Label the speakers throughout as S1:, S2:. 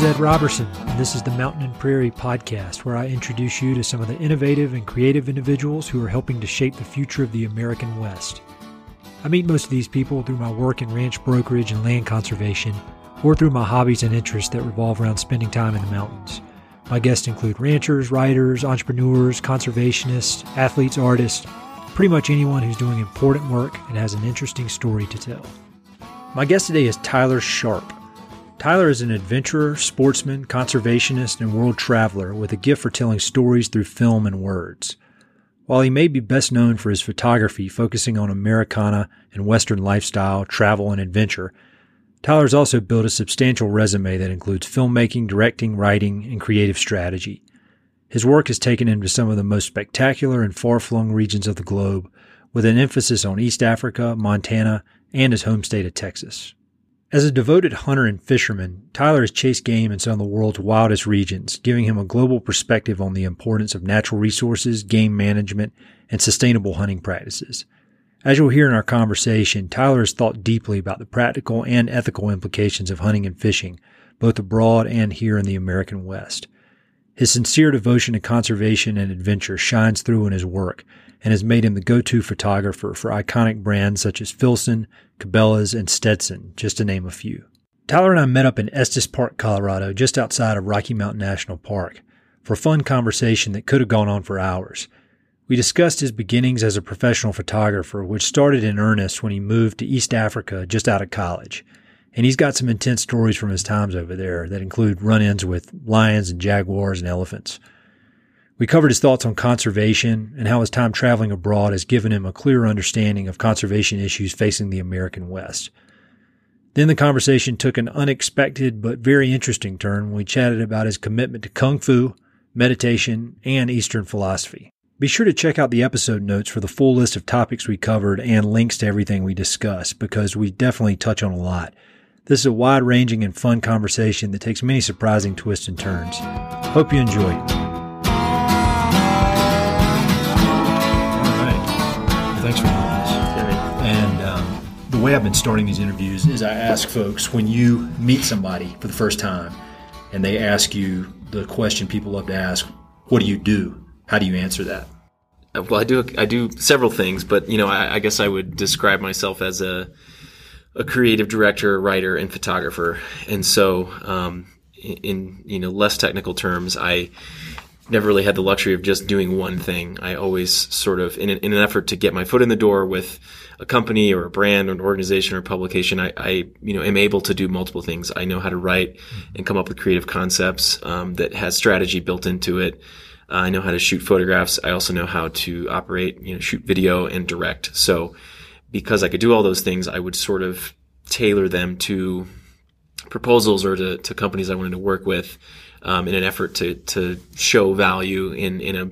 S1: is Ed Roberson, and this is the Mountain and Prairie podcast, where I introduce you to some of the innovative and creative individuals who are helping to shape the future of the American West. I meet most of these people through my work in ranch brokerage and land conservation, or through my hobbies and interests that revolve around spending time in the mountains. My guests include ranchers, writers, entrepreneurs, conservationists, athletes, artists, pretty much anyone who's doing important work and has an interesting story to tell. My guest today is Tyler Sharp. Tyler is an adventurer, sportsman, conservationist, and world traveler with a gift for telling stories through film and words. While he may be best known for his photography focusing on Americana and Western lifestyle, travel, and adventure, Tyler's also built a substantial resume that includes filmmaking, directing, writing, and creative strategy. His work has taken him to some of the most spectacular and far flung regions of the globe, with an emphasis on East Africa, Montana, and his home state of Texas. As a devoted hunter and fisherman, Tyler has chased game in some of the world's wildest regions, giving him a global perspective on the importance of natural resources, game management, and sustainable hunting practices. As you'll hear in our conversation, Tyler has thought deeply about the practical and ethical implications of hunting and fishing, both abroad and here in the American West. His sincere devotion to conservation and adventure shines through in his work and has made him the go-to photographer for iconic brands such as Filson, Cabela's, and Stetson, just to name a few. Tyler and I met up in Estes Park, Colorado, just outside of Rocky Mountain National Park, for a fun conversation that could have gone on for hours. We discussed his beginnings as a professional photographer, which started in earnest when he moved to East Africa just out of college. And he's got some intense stories from his times over there that include run ins with lions and jaguars and elephants. We covered his thoughts on conservation and how his time traveling abroad has given him a clearer understanding of conservation issues facing the American West. Then the conversation took an unexpected but very interesting turn when we chatted about his commitment to Kung Fu, meditation, and Eastern philosophy. Be sure to check out the episode notes for the full list of topics we covered and links to everything we discussed because we definitely touch on a lot. This is a wide ranging and fun conversation that takes many surprising twists and turns. Hope you enjoy thanks for doing this. And um, the way I've been starting these interviews is I ask folks when you meet somebody for the first time and they ask you the question people love to ask, what do you do? How do you answer that?
S2: Uh, well, I do I do several things, but you know, I, I guess I would describe myself as a a creative director, writer, and photographer. And so, um, in you know less technical terms, I never really had the luxury of just doing one thing. I always sort of, in an, in an, effort to get my foot in the door with a company or a brand or an organization or publication, I, I, you know, am able to do multiple things. I know how to write and come up with creative concepts um, that has strategy built into it. Uh, I know how to shoot photographs. I also know how to operate, you know, shoot video and direct. So, because I could do all those things, I would sort of tailor them to proposals or to, to companies I wanted to work with um, in an effort to to show value in in a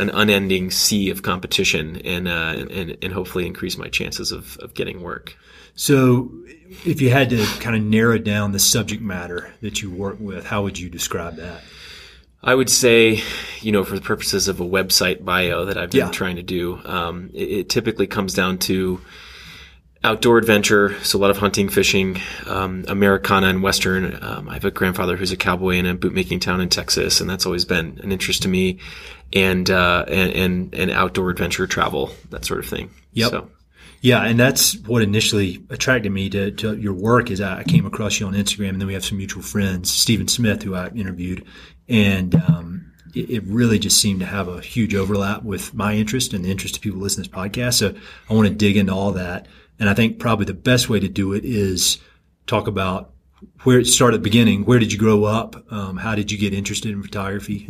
S2: an unending sea of competition and, uh, and and hopefully increase my chances of, of getting work.
S1: So, if you had to kind of narrow down the subject matter that you work with, how would you describe that?
S2: I would say, you know, for the purposes of a website bio that I've been yeah. trying to do, um, it, it, typically comes down to outdoor adventure, so a lot of hunting, fishing, um, Americana and Western. Um, I have a grandfather who's a cowboy in a bootmaking town in Texas, and that's always been an interest to me. And uh, and, and and outdoor adventure travel, that sort of thing.
S1: Yep. So. Yeah, and that's what initially attracted me to, to your work. Is I came across you on Instagram, and then we have some mutual friends, Stephen Smith, who I interviewed, and um, it, it, really just seemed to have a huge overlap with my interest and the interest of people listening to this podcast. So I want to dig into all that. And I think probably the best way to do it is talk about where it started beginning. Where did you grow up? Um, how did you get interested in photography?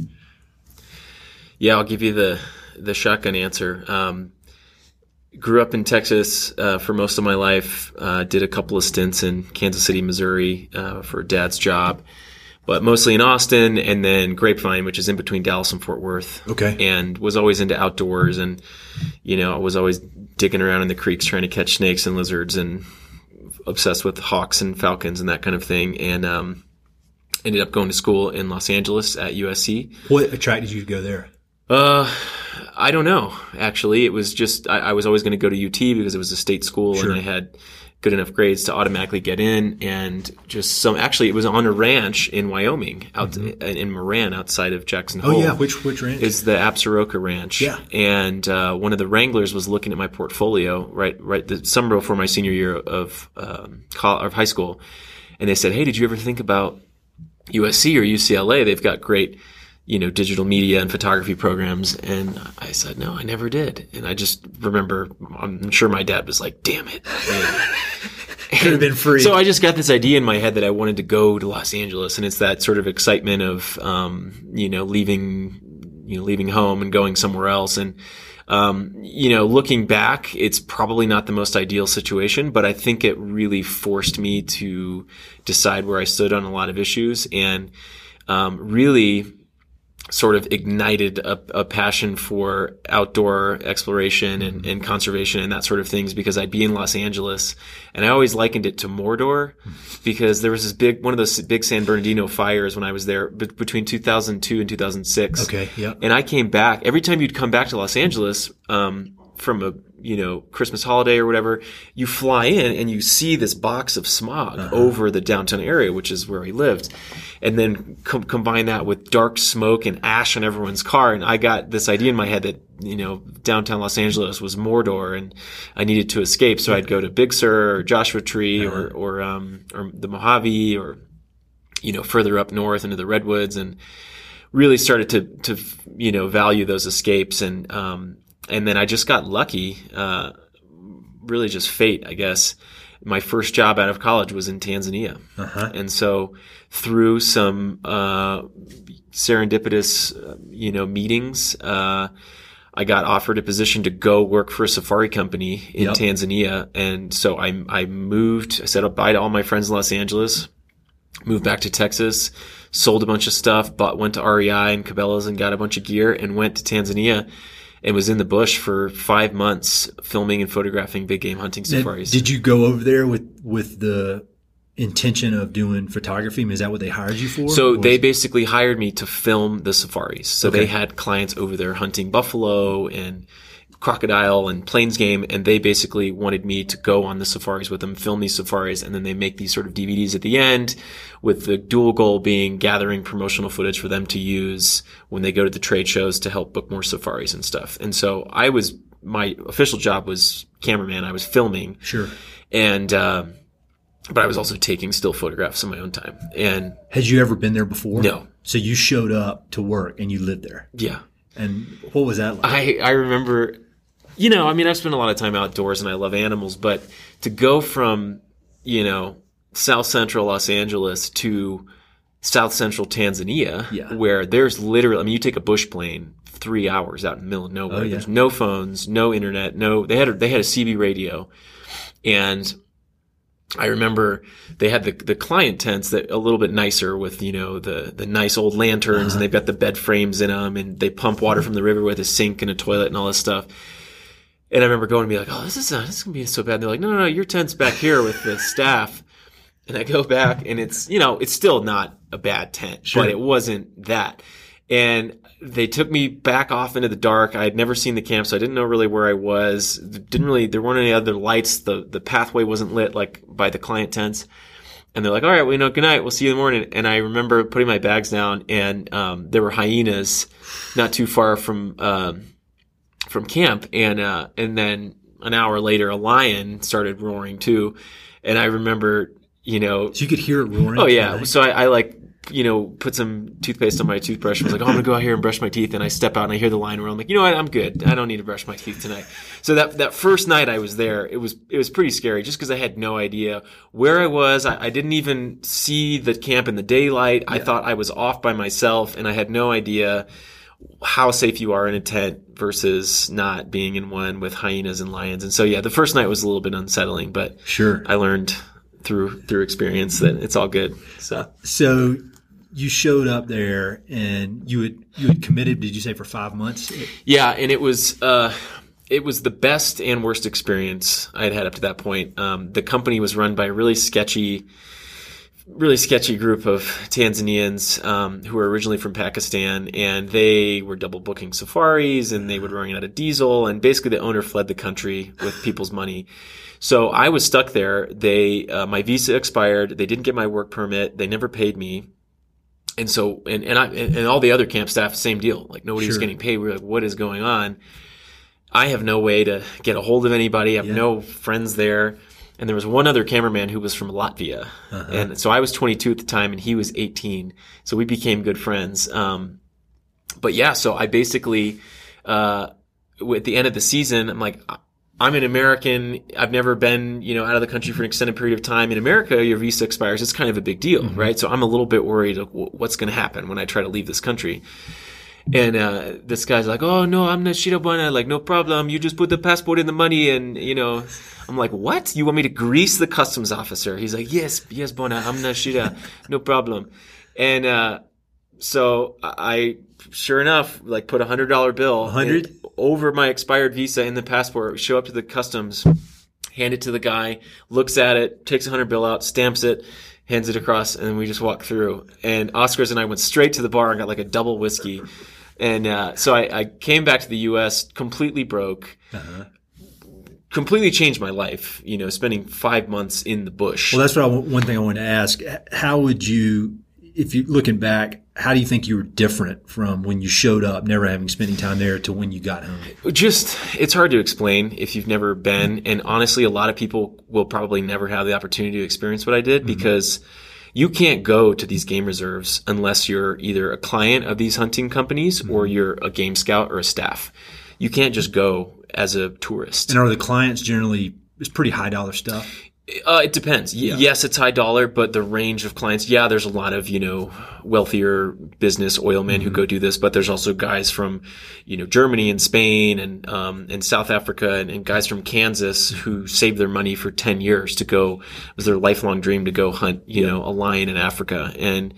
S2: Yeah, I'll give you the the shotgun answer. Um, grew up in Texas uh, for most of my life. Uh, did a couple of stints in Kansas City, Missouri uh, for dad's job, but mostly in Austin, and then Grapevine, which is in between Dallas and Fort Worth.
S1: Okay,
S2: and was always into outdoors and you know, I was always digging around in the creeks trying to catch snakes and lizards and obsessed with hawks and falcons and that kind of thing. And, um, ended up going to school in Los Angeles at USC.
S1: What attracted you to go there?
S2: Uh, I don't know. Actually, it was just I, I was always going to go to UT because it was a state school, sure. and I had good enough grades to automatically get in, and just some. Actually, it was on a ranch in Wyoming, out in Moran, outside of Jackson
S1: Mm-hmm. Oh
S2: Hole.
S1: yeah, which which ranch?
S2: is the Absaroka Ranch.
S1: Yeah.
S2: And uh, one of the wranglers was looking at my portfolio right right the summer before my senior year of um, of high school, and they said, "Hey, did you ever think about USC or UCLA? They've got great." You know, digital media and photography programs. And I said, no, I never did. And I just remember, I'm sure my dad was like, damn it.
S1: Could have been free.
S2: So I just got this idea in my head that I wanted to go to Los Angeles, and it's that sort of excitement of, um, you know, leaving, you know, leaving home and going somewhere else. And, um, you know, looking back, it's probably not the most ideal situation, but I think it really forced me to decide where I stood on a lot of issues and, um, really sort of ignited a, a passion for outdoor exploration and, and conservation and that sort of things because I'd be in Los Angeles and I always likened it to Mordor because there was this big, one of those big San Bernardino fires when I was there be- between 2002 and 2006.
S1: Okay, yeah.
S2: And I came back every time you'd come back to Los Angeles, um, from a, you know, Christmas holiday or whatever, you fly in and you see this box of smog over the downtown area, which is where he lived. And then com- combine that with dark smoke and ash on everyone's car. And I got this idea in my head that, you know, downtown Los Angeles was Mordor and I needed to escape. So I'd go to Big Sur or Joshua Tree or, or, um, or the Mojave or, you know, further up north into the redwoods and really started to, to, you know, value those escapes. And, um, and then I just got lucky, uh, really just fate, I guess. My first job out of college was in Tanzania.
S1: Uh-huh.
S2: And so through some, uh, serendipitous, uh, you know, meetings, uh, I got offered a position to go work for a safari company in
S1: Yep.
S2: Tanzania. And so I, I moved, I said goodbye to all my friends in Los Angeles, moved back to Texas, sold a bunch of stuff, bought, went to REI and Cabela's and got a bunch of gear and went to Tanzania and was in the bush for five months filming and photographing big game hunting safaris.
S1: Did you go over there with with the intention of doing photography? I mean, is that what they hired you for?
S2: So they basically hired me to film the safaris. So they had clients over there hunting buffalo and crocodile and plains game, and they basically wanted me to go on the safaris with them, film these safaris, and then they make these sort of DVDs at the end, with the dual goal being gathering promotional footage for them to use when they go to the trade shows to help book more safaris and stuff. And so I was my official job was cameraman. I was filming,
S1: sure.
S2: and uh, but I was also taking still photographs in my own time, and
S1: Had you ever been there before?
S2: No.
S1: So you showed up to work and you lived there.
S2: yeah.
S1: And what was that like?
S2: I, I remember, you know, I mean, I've spent a lot of time outdoors and I love animals, but to go from, you know, South Central Los Angeles to South Central Tanzania,
S1: Yeah.
S2: where there's literally, I mean, you take a bush plane three hours out in the middle of nowhere.
S1: Oh, yeah.
S2: There's no phones, no internet, no, they had, a, they had a CB radio and I remember they had the the client tents that a little bit nicer with you know the the nice old lanterns and uh-huh. they've got the bed frames in them and they pump water from the river with a sink and a toilet and all this stuff. And I remember going to be like, oh, this is not, this is gonna be so bad. And they're like, no, no, no, your tent's back here with the staff. And I go back and it's you know it's still not a bad tent,
S1: Sure.
S2: but it wasn't that. And they took me back off into the dark. I had never seen the camp, so I didn't know really where I was. Didn't really, there weren't any other lights. The, the pathway wasn't lit like by the client tents. And they're like, all right, well, you know, good night. We'll see you in the morning. And I remember putting my bags down and, um, there were hyenas not too far from, um, from camp. And, uh, and then an hour later, a lion started roaring too. And I remember, you know,
S1: so you could hear it roaring.
S2: Oh yeah. So I, I like, you know, put some toothpaste on my toothbrush. and was like, oh, I'm gonna go out here and brush my teeth. And I step out and I hear the line where I'm like, you know what? I'm good. I don't need to brush my teeth tonight. So that that first night I was there, it was it was pretty scary just because I had no idea where I was. I, I didn't even see the camp in the daylight. I thought I was off by myself, and I had no idea how safe you are in a tent versus not being in one with hyenas and lions. And so yeah, the first night was a little bit unsettling, but
S1: Sure.
S2: I learned through through experience that it's all good. So
S1: So you showed up there and you had you had committed. Did you say for five months?
S2: yeah, and it was uh, it was the best and worst experience I had had up to that point. Um, the company was run by a really sketchy really sketchy group of Tanzanians um, who were originally from Pakistan, and they were double booking safaris, and they would run out of diesel, and basically the owner fled the country with people's money. So I was stuck there. They uh, my visa expired. They didn't get my work permit. They never paid me. And so and and I and all the other camp staff same deal. Like nobody was getting paid. We are like, what is going on? I have no way to get a hold of anybody. I have
S1: Yeah.
S2: no friends there. And there was one other cameraman who was from Latvia.
S1: Uh-huh.
S2: And so I was 22 at the time and he was 18. So we became good friends. Um, but yeah, so I basically, uh, at the end of the season, I'm like, I'm an American. I've never been, you know, out of the country for an extended period of time. In America, your visa expires. It's kind of a big deal,
S1: Mm-hmm.
S2: right? So I'm a little bit worried of what's going to happen when I try to leave this country. And uh, this guy's like, "Oh no, I'm Nashida Bwana. Like, no problem. You just put the passport in the money, and you know." I'm like, "What? You want me to grease the customs officer?" He's like, "Yes, yes, Bwana. I'm Nashida. No problem." And uh, so I, sure enough, like put a hundred dollar bill,
S1: 100?
S2: over my expired visa in the passport. Show up to the customs, hand it to the guy, looks at it, takes a hundred bill out, stamps it, hands it across, and then we just walk through. And Oscars and I went straight to the bar and got like a double whiskey. And uh, so I, I came back to the U.S. completely broke. Completely changed my life, you know, spending five months in the bush.
S1: Well, that's what I, one thing I wanted to ask. How would you, if you looking back, how do you think you were different from when you showed up, never having spent any time there, to when you got home?
S2: just it's hard to explain if you've never been and honestly a lot of people will probably never have the opportunity to experience what i did because you can't go to these game reserves unless you're either a client of these hunting companies or mm-hmm. you're a game scout or a staff. You can't just go as a tourist.
S1: And are the clients generally it's pretty high dollar stuff?
S2: Uh, it depends. Y- Yes, it's high dollar, but the range of clients, yeah, there's a lot of, you know, wealthier business oilmen who go do this, but there's also guys from, you know, Germany and Spain and, um, and South Africa and, and guys from Kansas who saved their money for 10 years to go, it was their lifelong dream to go hunt, you know, a lion in Africa. And,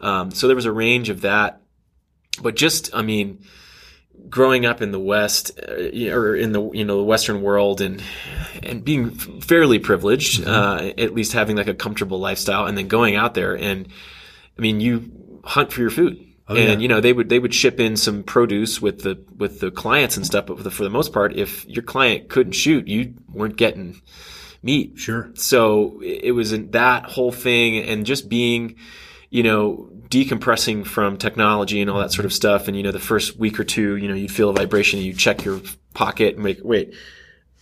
S2: um, so there was a range of that, but just, I mean, growing up in the West uh, or in the you know the Western world and and being fairly privileged, uh, at least having like a comfortable lifestyle, and then going out there and I mean you hunt for your food. and
S1: yeah.
S2: you know they would they would ship in some produce with the with the clients and stuff, but for the, for the most part, if your client couldn't shoot, you weren't getting meat.
S1: Sure.
S2: So it was in that whole thing and just being, you know, decompressing from technology and all that sort of stuff. And, you know, the first week or two, you know, you'd feel a vibration and you check your pocket and make, wait,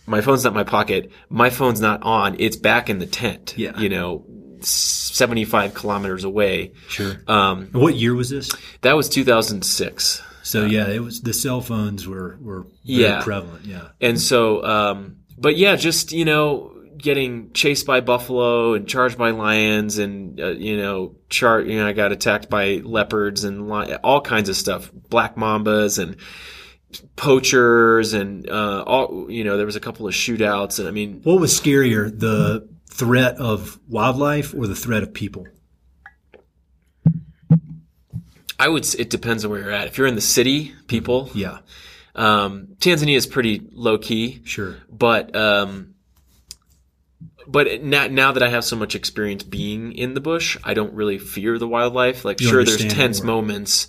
S2: my phone's not in my pocket. My phone's not on. It's back in the tent.
S1: Yeah.
S2: You know, 75 kilometers away.
S1: Sure.
S2: Um,
S1: what year was this?
S2: that was 2006.
S1: So yeah, it was the cell phones were were very
S2: Yeah.
S1: prevalent. Yeah.
S2: And so, um, but yeah, just, you know, getting chased by buffalo and charged by lions and, uh, you know, char, you know, I got attacked by leopards and li- all kinds of stuff, black mambas and poachers and, uh, all, you know, there was a couple of shootouts and I mean,
S1: What was scarier, the threat of wildlife or the threat of people?
S2: I would, it depends on where you're at. If you're in the city, people,
S1: Yeah.
S2: um, Tanzania is pretty low key.
S1: Sure.
S2: but um but now, now that I have so much experience being in the bush, I don't really fear the wildlife. Like,
S1: You
S2: sure, there's tense
S1: more.
S2: moments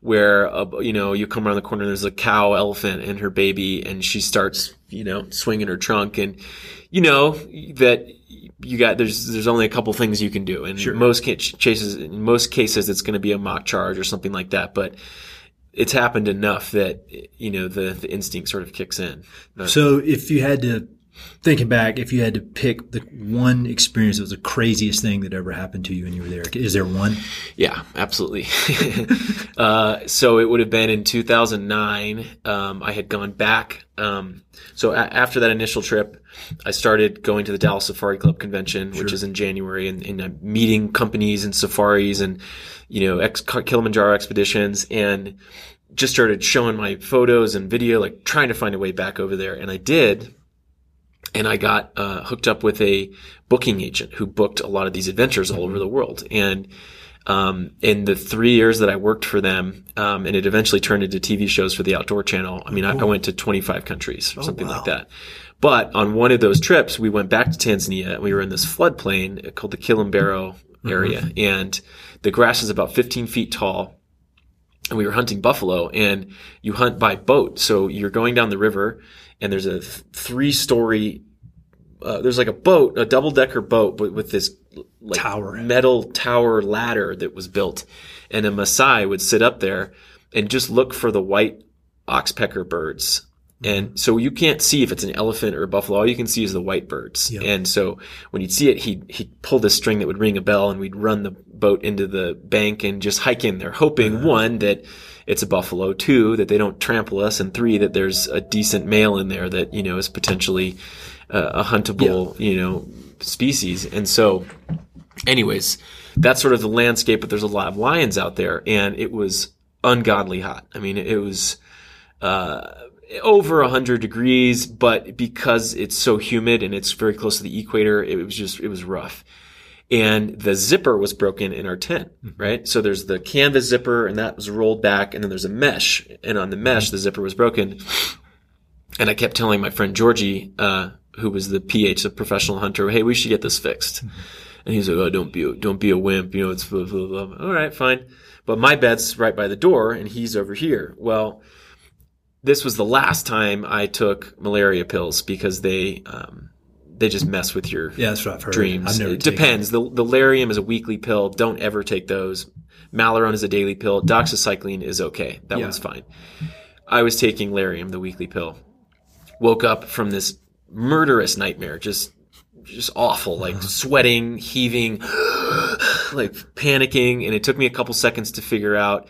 S2: where, uh, you know, you come around the corner, and there's a cow elephant and her baby, and she starts, you know, swinging her trunk, and you know that you got there's there's only a couple things you can do, and
S1: Sure.
S2: most chases, in most cases, it's going to be a mock charge or something like that, but. It's happened enough that you know the the instinct sort of kicks in. But-
S1: So if you had to thinking back, if you had to pick the one experience that was the craziest thing that ever happened to you when you were there, is there one?
S2: Yeah, absolutely. uh, so it would have been in 2009. Um, I had gone back. Um, so a- after that initial trip, I started going to the Dallas Safari Club convention, which is in January, and, and I'm meeting companies and safaris and you know ex- Kilimanjaro expeditions, and just started showing my photos and video, like trying to find a way back over there, and I did and I got uh, hooked up with a booking agent who booked a lot of these adventures all over the world. And um, in the three years that I worked for them, um, and it eventually turned into TV shows for the Outdoor Channel. I mean, I, I went to 25 countries or something like that. But on one of those trips, we went back to Tanzania. and We were in this floodplain called the Kilombero area, and the grass is about 15 feet tall. And we were hunting buffalo, and you hunt by boat. So you're going down the river, and there's a th- three story. Uh, there's like a boat, a double decker boat, but with this like
S1: Tower.
S2: metal tower ladder that was built, and a Maasai would sit up there and just look for the white oxpecker birds. And so you can't see if it's an elephant or a buffalo. All you can see is the white birds.
S1: Yeah.
S2: And so when you'd see it, he'd, he'd pull this string that would ring a bell and we'd run the boat into the bank and just hike in there, hoping one, that it's a buffalo, two, that they don't trample us, and three, that there's a decent male in there that, you know, is potentially uh, a huntable, you know, species. And so anyways, that's sort of the landscape, but there's a lot of lions out there, and it was ungodly hot. I mean, it was uh, over 100 degrees, but because it's so humid and it's very close to the equator, it was just, it was rough. And the zipper was broken in our tent, right? So there's the canvas zipper and that was rolled back and then there's a mesh and on the mesh, the zipper was broken. And I kept telling my friend Georgie, uh, who was the PH, the professional hunter, hey, we should get this fixed. And he's like, oh, don't be, a, don't be a wimp. You know, it's blah, blah, blah. All right, fine. But my bed's right by the door and he's over here. Well, this was the last time I took malaria pills because they, um, they just mess with your
S1: Yeah, that's what I've heard.
S2: dreams.
S1: I've
S2: it depends. The, the Lariam is a weekly pill. Don't ever take those. Malarone is a daily pill. Doxycycline is okay. That
S1: Yeah.
S2: one's fine. I was taking Lariam, the weekly pill. Woke up from this murderous nightmare, just just awful, like
S1: Uh-huh.
S2: sweating, heaving, like panicking, and it took me a couple seconds to figure out.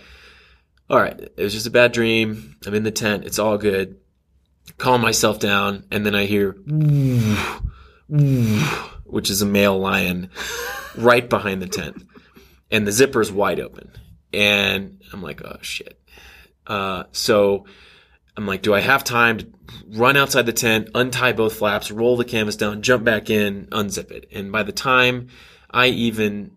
S2: All right, it was just a bad dream. I'm in the tent. It's all good. Calm myself down, and then I hear which is a male lion right behind the tent. And the zipper is wide open. And I'm like, oh shit. Uh, so I'm like, do I have time to run outside the tent, untie both flaps, roll the canvas down, jump back in, unzip it? And by the time I even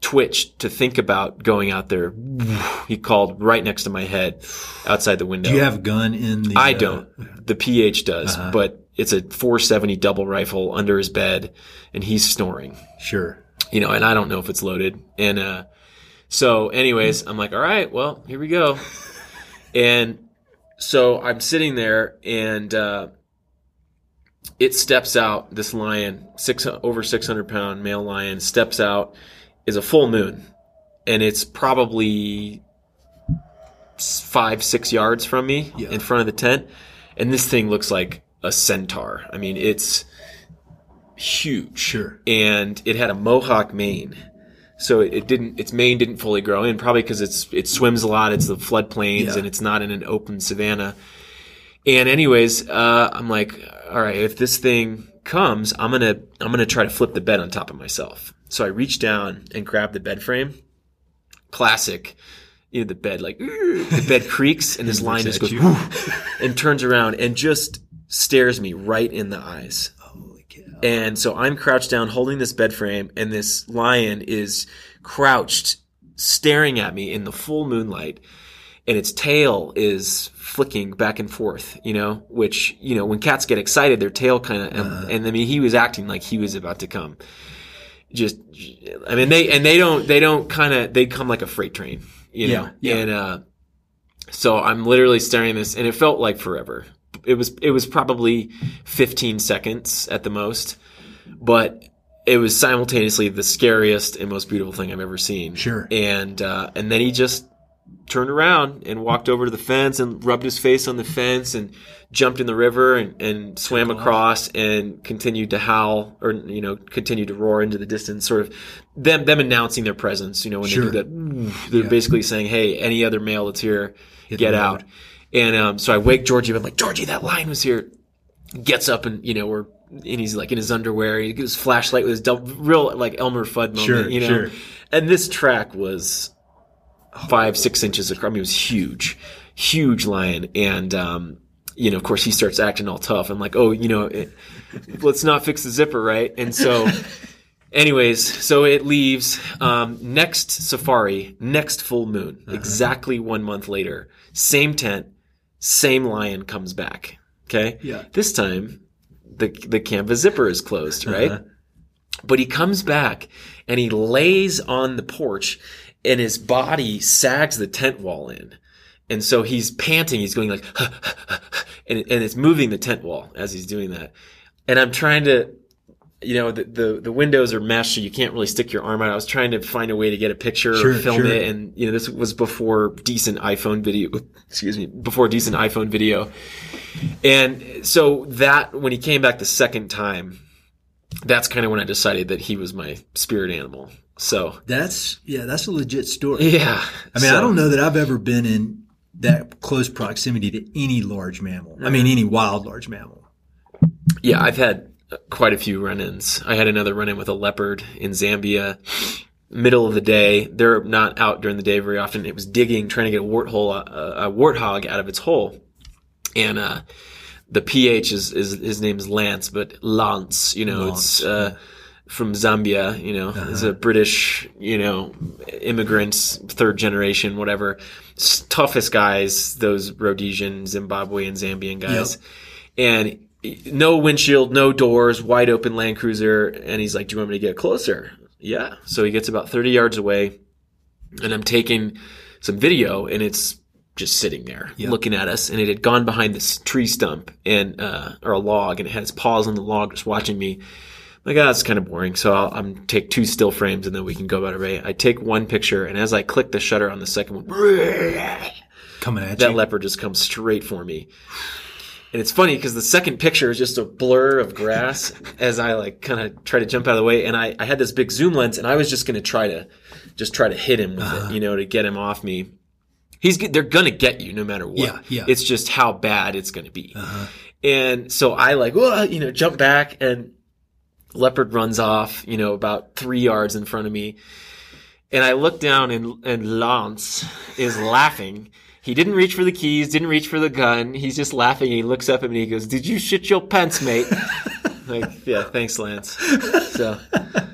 S2: twitched to think about going out there, he called right next to my head outside the window.
S1: Do you have a gun in the?
S2: I
S1: uh,
S2: don't. The PH does,
S1: Uh-huh.
S2: but it's a 470 double rifle under his bed, and he's snoring.
S1: Sure.
S2: You know, and I don't know if it's loaded. And uh, so, anyways, I'm like, all right, well, here we go. And so I'm sitting there, and uh, it steps out. This lion, six over 600 pound male lion, steps out. Is a full moon, and it's probably five, six yards from me
S1: Yeah.
S2: in front of the tent. And this thing looks like a centaur. I mean, it's huge.
S1: Sure.
S2: And it had a mohawk mane. So it, it didn't, its mane didn't fully grow in, probably because it's, it swims a lot. It's the floodplains
S1: Yeah.
S2: and it's not in an open savanna. And anyways, uh, I'm like, all right, if this thing comes, I'm gonna, I'm gonna try to flip the bed on top of myself. So I reach down and grab the bed frame. Classic. You know, the bed, like, the bed creaks and this line just goes, and turns around and just stares me right in the eyes.
S1: Holy cow.
S2: And so I'm crouched down holding this bed frame and this lion is crouched staring at me in the full moonlight and its tail is flicking back and forth, you know, which, you know, when cats get excited, their tail kind of, and, and I mean, he was acting like he was about to come. Just, I mean, they, and they don't, they don't kind of, they come like a freight train, you know,
S1: Yeah, yeah.
S2: and, uh, so I'm literally staring at this and it felt like forever. It was, it was probably 15 seconds at the most, but it was simultaneously the scariest and most beautiful thing I've ever seen.
S1: Sure.
S2: And, uh, and then he just turned around and walked over to the fence and rubbed his face on the fence and jumped in the river and, and swam across and continued to howl or, you know, continued to roar into the distance, sort of them, them announcing their presence, you know, when
S1: Sure.
S2: they do that, they're
S1: Yeah.
S2: basically saying, Hey, any other male that's here,
S1: Hit
S2: get
S1: out road.
S2: And, um, so I wake Georgie up. I'm like, Georgie, that lion was here. Gets up and, you know, we're, and he's like in his underwear. He gives flashlight with his double, real like Elmer Fudd moment,
S1: Sure,
S2: you know.
S1: sure.
S2: And this track was five, six inches across. I mean, it was huge, huge lion. And, um, you know, of course, he starts acting all tough. I'm like, oh, you know, it, let's not fix the zipper, right? And so, anyways, so it leaves. Um, next safari, next full moon, exactly one month later, same tent, same lion comes back. Okay.
S1: Yeah.
S2: This time, the the canvas zipper is closed, right?
S1: Uh-huh.
S2: But he comes back and he lays on the porch and his body sags the tent wall in. And so he's panting, he's going like, and, and it's moving the tent wall as he's doing that. And I'm trying to, you know, the, the, the windows are meshed, so you can't really stick your arm out. I was trying to find a way to get a picture
S1: Sure,
S2: or film
S1: sure.
S2: it. And, you know, this was before decent iPhone video, excuse me, before decent iPhone video. And so that, when he came back the second time, that's kind of when I decided that he was my spirit animal. So,
S1: That's yeah, that's a legit story.
S2: yeah.
S1: I mean,
S2: So-
S1: I don't know that I've ever been in that close proximity to any large mammal. I mean, mm-hmm. any wild large mammal.
S2: Yeah, I've had quite a few run-ins. I had another run-in with a leopard in Zambia, middle of the day. They're not out during the day very often. It was digging, trying to get a warthole, a, a warthog out of its hole, and uh, the PH is, is his name is Lance, but Lance, you know,
S1: Lance,
S2: it's uh, from Zambia. You know, is a British, you know, immigrants, third generation, whatever. Toughest guys, those Rhodesian, Zimbabwean, Zambian guys, and no windshield, no doors, wide open Land Cruiser. And he's like, "Do you want me to get closer?" Yeah. So he gets about thirty yards away, and I'm taking some video, and it's just sitting there looking at us, and it had gone behind this tree stump and uh, or a log, and it had its paws on the log, just watching me. Like, ah, that's kind of boring. So I'll, I'm take two still frames, and then we can go about our way. I take one picture, and as I click the shutter on the second one,
S1: Coming at
S2: that
S1: you.
S2: leopard just comes straight for me. And it's funny because the second picture is just a blur of grass as I like kind of try to jump out of the way. And I, I had this big zoom lens and I was just going to try to just try to hit him with
S1: Uh-huh.
S2: it, you know, to get him off me. He's, they're going to get you no matter what.
S1: Yeah, yeah.
S2: It's just how bad it's going to be.
S1: Uh-huh.
S2: And so I like, well, you know, jump back and leopard runs off, you know, about three yards in front of me. And I look down and, and Lance is laughing. He didn't reach for the keys, didn't reach for the gun. He's just laughing. He looks up at me and he goes, did you shit your pants, mate? like, yeah, thanks, Lance. So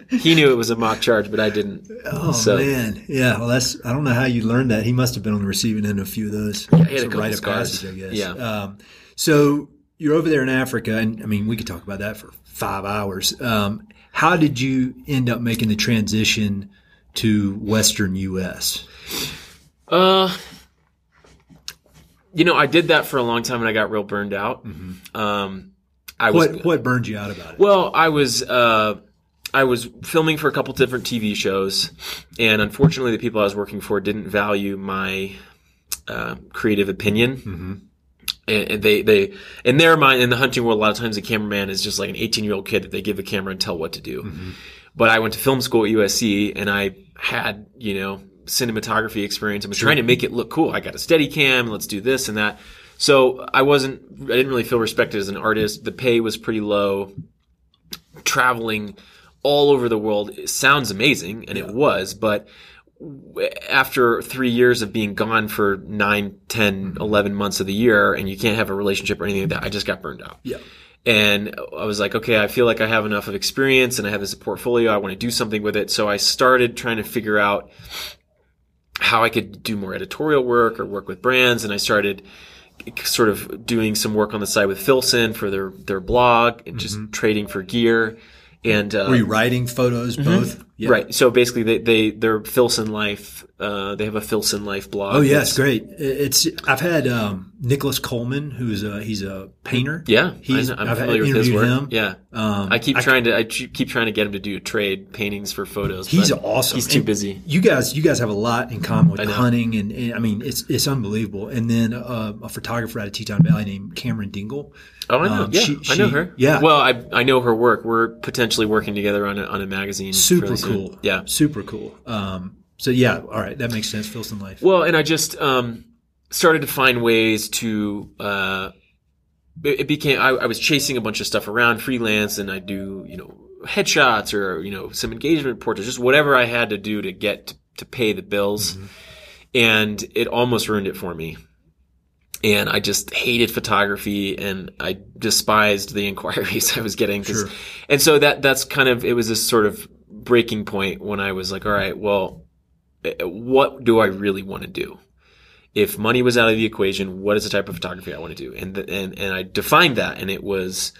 S2: he knew it was a mock charge, but I didn't.
S1: Oh
S2: so
S1: man, yeah. Well, that's I don't know how you learned that. He must have been on the receiving end of a few of those.
S2: he had
S1: It's
S2: a couple
S1: of passage, I guess.
S2: Yeah.
S1: Um, so you're over there in Africa, and I mean, we could talk about that for five hours. Um, how did you end up making the transition to Western U.S.?
S2: Uh, you know, I did that for a long time and I got real burned out. Um, I was
S1: What what burned you out about it?
S2: Well, I was uh, I was filming for a couple different TV shows, and unfortunately, the people I was working for didn't value my uh, creative opinion. And and they, they, in their mind, in the hunting world, a lot of times a cameraman is just like an 18 year old kid that they give a camera and tell what to do. But I went to film school at USC and I had, you know, cinematography experience. I was trying to make it look cool. I got a steady cam. Let's do this and that. So I wasn't, I didn't really feel respected as an artist. The pay was pretty low. Traveling all over the world sounds amazing, and it was, but after three years of being gone for nine, 10, mm-hmm. 11 months of the year, and you can't have a relationship or anything like that, I just got burned out.
S1: Yeah.
S2: And I was like, okay, I feel like I have enough of experience and I have this portfolio. I want to do something with it. So I started trying to figure out how I could do more editorial work or work with brands. And I started sort of doing some work on the side with Filson for their, their blog and just trading for gear. And, uh,
S1: Were you writing photos both? Yeah.
S2: right. So basically they, they, they're Filson Life. Uh, they have a Filson Life blog.
S1: Oh yeah,
S2: It's-
S1: it's great. It's I've had um, Nicholas Coleman, who's a he's a painter.
S2: Yeah.
S1: he's
S2: I I'm
S1: I've had-
S2: familiar with his work.
S1: him.
S2: Yeah.
S1: Um,
S2: I keep trying to I keep trying to get him to do trade paintings for photos.
S1: He's awesome.
S2: He's too
S1: And
S2: busy.
S1: You guys, you guys have a lot in common with
S2: I
S1: hunting, and, and I mean, it's it's unbelievable. And then uh, a photographer out of Teton Valley named Camrin Dengel.
S2: Oh, I know.
S1: Um,
S2: yeah,
S1: she-
S2: I know her.
S1: yeah.
S2: Well, I I know her work. We're potentially working together on a on a magazine.
S1: Super cool.
S2: Yeah.
S1: super cool. Um, so yeah, all right, that makes sense. Filson Life.
S2: Well, and I just um, started to find ways to. Uh, it, it became I, I was chasing a bunch of stuff around freelance, and I do you know headshots or you know some engagement portraits, just whatever I had to do to get to, to pay the bills,
S1: Mm-hmm.
S2: and it almost ruined it for me. And I just hated photography, and I despised the inquiries I was getting.
S1: Sure.
S2: And so that that's kind of it was this sort of breaking point when I was like, all right, well, eh, what do I really want to do? If money was out of the equation, what is the type of photography I want to do? And the, and and I defined that, and it was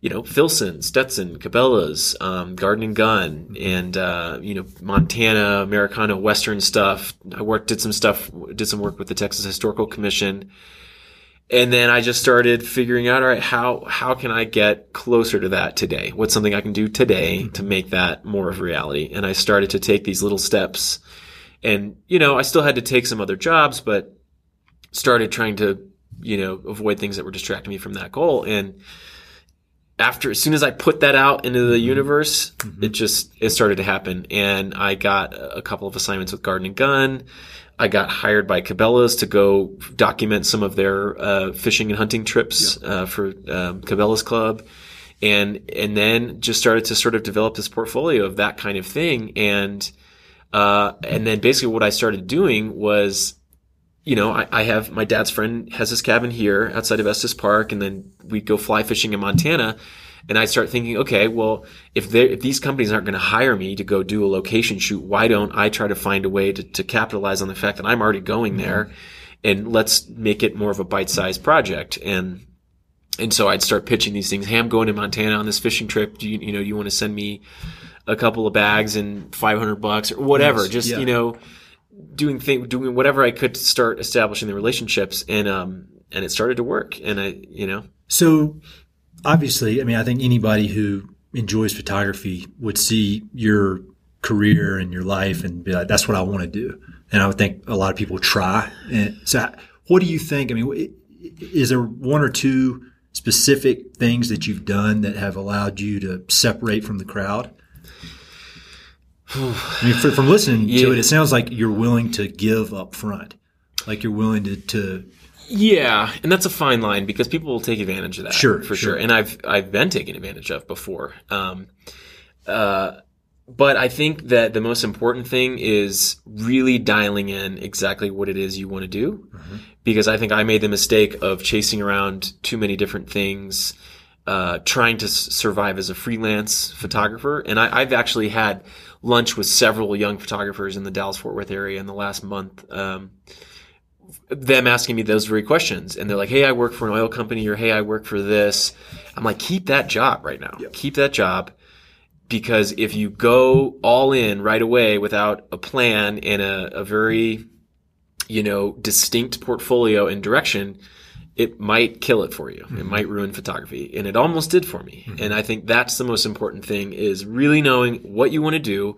S2: you know, Filson, Stetson, Cabela's, um, Garden and Gun, and uh, you know, Montana, Americana, Western stuff. I worked, did some stuff, did some work with the Texas Historical Commission, and then I just started figuring out, all right, how how can I get closer to that today? What's something I can do today to make that more of reality? And I started to take these little steps, and you know, I still had to take some other jobs, but started trying to you know avoid things that were distracting me from that goal and after as soon as I put that out into the universe, mm-hmm. it just it started to happen, and I got a couple of assignments with Garden and Gun. I got hired by Cabela's to go document some of their uh, fishing and hunting trips yeah. uh, for um, Cabela's Club, and and then just started to sort of develop this portfolio of that kind of thing, and uh, and then basically what I started doing was you know, I, I, have my dad's friend has his cabin here outside of Estes Park, and then we'd go fly fishing in Montana. And I start thinking, okay, well, if if these companies aren't going to hire me to go do a location shoot, why don't I try to find a way to, to capitalize on the fact that I'm already going mm-hmm. there, and let's make it more of a bite-sized project. And and so I'd start pitching these things. Hey, I'm going to Montana on this fishing trip. Do you you know you want to send me a couple of bags and 500 bucks or whatever? Yes, Just yeah. you know doing thing, doing whatever I could to start establishing the relationships, and um, and it started to work. And I, you know,
S1: so obviously, I mean, I think anybody who enjoys photography would see your career and your life and be like, that's what I want to do. And I would think a lot of people try. And so, what do you think? I mean, is there one or two specific things that you've done that have allowed you to separate from the crowd? I mean, for, from listening yeah. to it, it sounds like you're willing to give up front, like you're willing to, to.
S2: Yeah, and that's a fine line because people will take advantage of that.
S1: Sure,
S2: for
S1: sure.
S2: sure. And I've I've been taken advantage of before. Um, uh, but I think that the most important thing is really dialing in exactly what it is you want to do, mm-hmm. because I think I made the mistake of chasing around too many different things. Uh, trying to s- survive as a freelance photographer, and I, I've actually had lunch with several young photographers in the Dallas Fort Worth area in the last month. Um, them asking me those very questions, and they're like, "Hey, I work for an oil company," or "Hey, I work for this." I'm like, "Keep that job right now. Yep. Keep that job." Because if you go all in right away without a plan and a, a very, you know, distinct portfolio and direction, it might kill it for you. Mm-hmm. It might ruin photography. And it almost did for me. Mm-hmm. And I think that's the most important thing is really knowing what you want to do,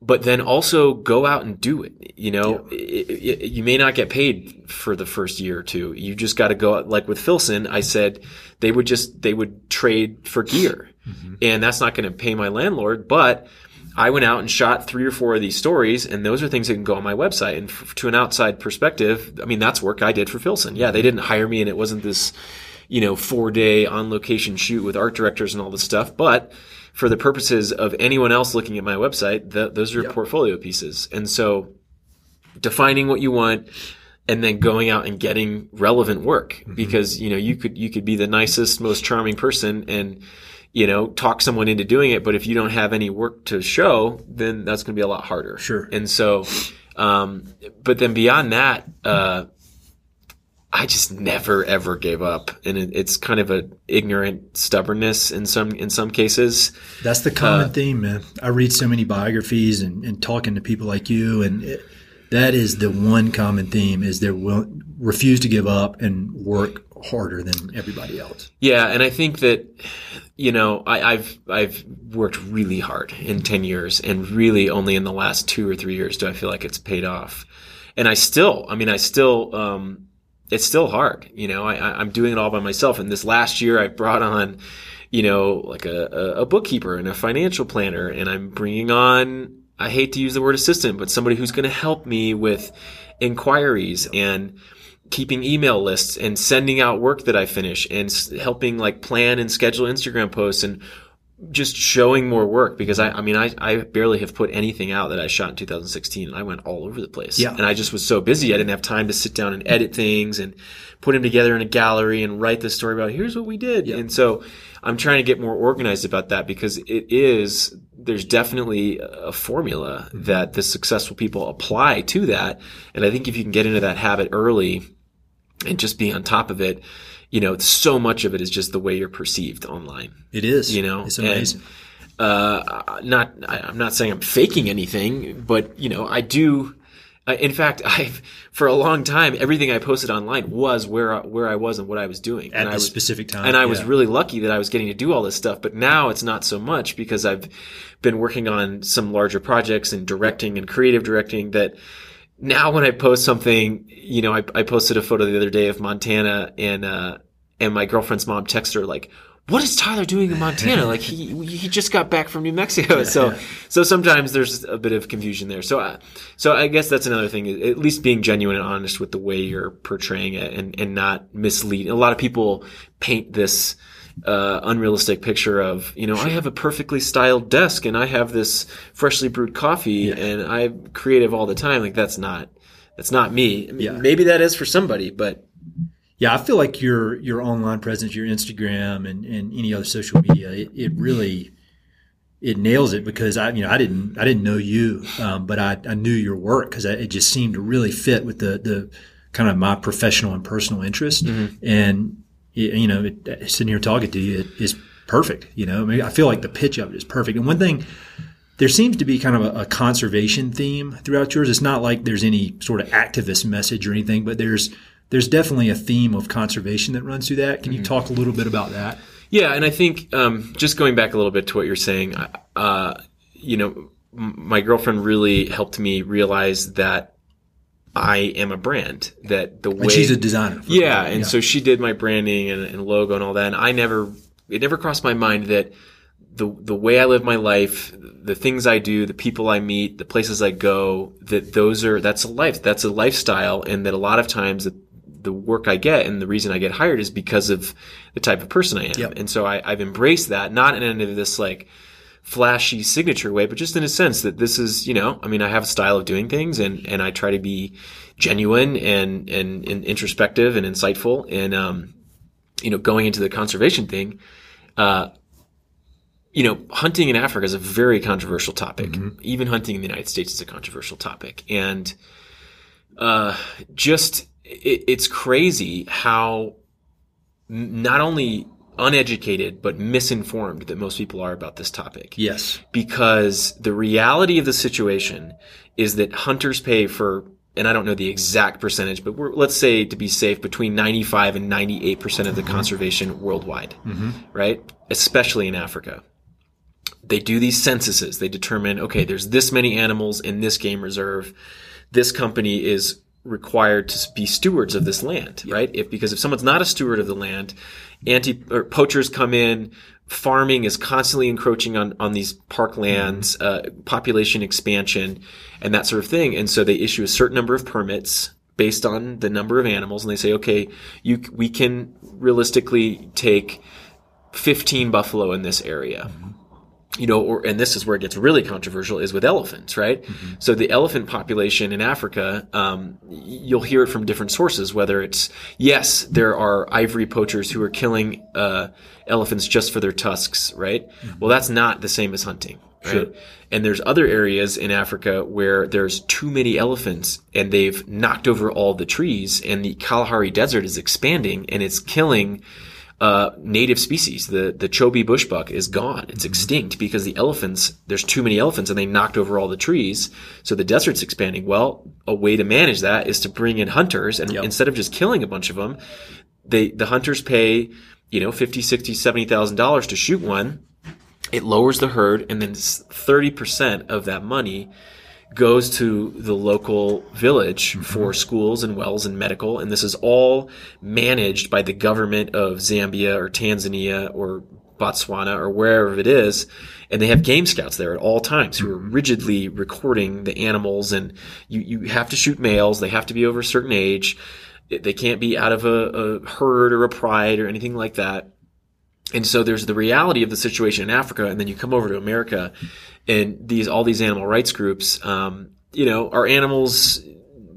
S2: but then also go out and do it. You know, yeah. it, it, you may not get paid for the first year or two. You just got to go out. Like with Filson, I said they would just, they would trade for gear. Mm-hmm. And that's not going to pay my landlord, but I went out and shot three or four of these stories, and those are things that can go on my website. And f- to an outside perspective, I mean, that's work I did for Filson. Yeah, they didn't hire me, and it wasn't this, you know, four day on location shoot with art directors and all this stuff. But for the purposes of anyone else looking at my website, the, those are yep. portfolio pieces. And so defining what you want, and then going out and getting relevant work mm-hmm. because you know you could you could be the nicest most charming person and you know, talk someone into doing it. But if you don't have any work to show, then that's going to be a lot harder.
S1: Sure.
S2: And so, um, but then beyond that, uh, I just never ever gave up, and it, it's kind of a ignorant stubbornness in some in some cases.
S1: That's the common uh, theme, man. I read so many biographies and, and talking to people like you, and it, that is the one common theme: is they will refuse to give up and work harder than everybody else.
S2: Yeah, and I think that you know I, have I've worked really hard in ten years, and really only in the last two or three years do I feel like it's paid off. And I still, I mean, I still, um, it's still hard. You know, I, I'm doing it all by myself. And this last year, I brought on, you know, like a, a bookkeeper and a financial planner, and I'm bringing on. I hate to use the word assistant, but somebody who's going to help me with inquiries and keeping email lists and sending out work that I finish and helping like plan and schedule Instagram posts and just showing more work because I, I mean, I, I barely have put anything out that I shot in 2016 and I went all over the place.
S1: Yeah.
S2: And I just was so busy. I didn't have time to sit down and edit things and put them together in a gallery and write the story about here's what we did. Yeah. And so I'm trying to get more organized about that because it is, there's definitely a formula mm-hmm. that the successful people apply to that. And I think if you can get into that habit early, and just be on top of it, you know, so much of it is just the way you're perceived online.
S1: It is.
S2: You know,
S1: it's
S2: and,
S1: amazing.
S2: uh, not I, I'm not saying I'm faking anything, but you know, I do. Uh, in fact, I've for a long time everything I posted online was where I- where I was and what I was doing
S1: At
S2: and I was,
S1: specific time,
S2: And I was really lucky that I was getting to do all this stuff. But now it's not so much because I've been working on some larger projects and directing and creative directing that now when I post something, you know, I, I posted a photo the other day of Montana and, uh, and my girlfriend's mom texted her like, what is Tyler doing in Montana? like he, he just got back from New Mexico. so, so sometimes there's a bit of confusion there. So, uh, so I guess that's another thing, at least being genuine and honest with the way you're portraying it and, and not misleading. A lot of people paint this, uh, unrealistic picture of, you know, I have a perfectly styled desk and I have this freshly brewed coffee and I'm creative all the time. Like that's not, that's not me. I mean,
S1: Yeah.
S2: Maybe that is for somebody, but
S1: Yeah, I feel like your your online presence, your Instagram, and, and any other social media, it, it really it nails it because I you know I didn't I didn't know you, um, but I, I knew your work because it just seemed to really fit with the the kind of my professional and personal interest, and it, you know it, sitting here talking to you it is perfect. You know, I mean I feel like the pitch of it is perfect. And one thing there seems to be kind of a, a conservation theme throughout yours. It's not like there's any sort of activist message or anything, but there's there's definitely a theme of conservation that runs through that. Can you talk a little bit about that?
S2: Yeah, and I think um, just going back a little bit to what you're saying, uh, you know, m- my girlfriend really helped me realize that I am a brand. That the way
S1: And she's a designer. for-
S2: yeah, and so she did my branding and, and logo and all that. And I never, it never crossed my mind that the the way I live my life, the things I do, the people I meet, the places I go, that those are that's a life, that's a lifestyle, and that a lot of times the, the work I get and the reason I get hired is because of the type of person I am.
S1: Yep.
S2: And so I, I've embraced that, not in any of this like flashy signature way, but just in a sense that this is, you know, I mean, I have a style of doing things and, and I try to be genuine and, and, and introspective and insightful. And, um, you know, going into the conservation thing, uh, you know, hunting in Africa is a very controversial topic. Even hunting in the United States is a controversial topic. And, uh, just, it, it's crazy how not only uneducated, but misinformed that most people are about this topic
S1: yes,
S2: because the reality of the situation is that hunters pay for and I don't know the exact percentage, but we're, let's say to be safe between 95 and 98% of the mm-hmm. conservation worldwide, mm-hmm. right? Especially in Africa. They do these censuses. They determine, okay, there's this many animals in this game reserve. This company is required to be stewards of this land, right? If because if someone's not a steward of the land, anti or poachers come in, farming is constantly encroaching on on these park lands, uh, population expansion, and that sort of thing. And so they issue a certain number of permits based on the number of animals, and they say, okay, you we can realistically take 15 buffalo in this area you know, or, and this is where it gets really controversial is with elephants, right? So the elephant population in Africa, um, you'll hear it from different sources, whether it's, yes, there are ivory poachers who are killing, uh, elephants just for their tusks, right? Well, that's not the same as hunting, right? And there's other areas in Africa where there's too many elephants and they've knocked over all the trees and the Kalahari Desert is expanding and it's killing, uh, native species. The the Chobe bushbuck is gone. It's extinct because the elephants. There's too many elephants, and they knocked over all the trees. So the desert's expanding. Well, a way to manage that is to bring in hunters, and instead of just killing a bunch of them, they the hunters pay you know fifty, sixty, seventy thousand dollars to shoot one. It lowers the herd, and then thirty percent of that money goes to the local village for mm-hmm. schools and wells and medical. And this is all managed by the government of Zambia or Tanzania or Botswana or wherever it is. And they have game scouts there at all times who are mm-hmm. rigidly recording the animals. And you, you have to shoot males. They have to be over a certain age. They can't be out of a, a herd or a pride or anything like that. And so there's the reality of the situation in Africa, and then you come over to America, and these all these animal rights groups, um, you know, are animals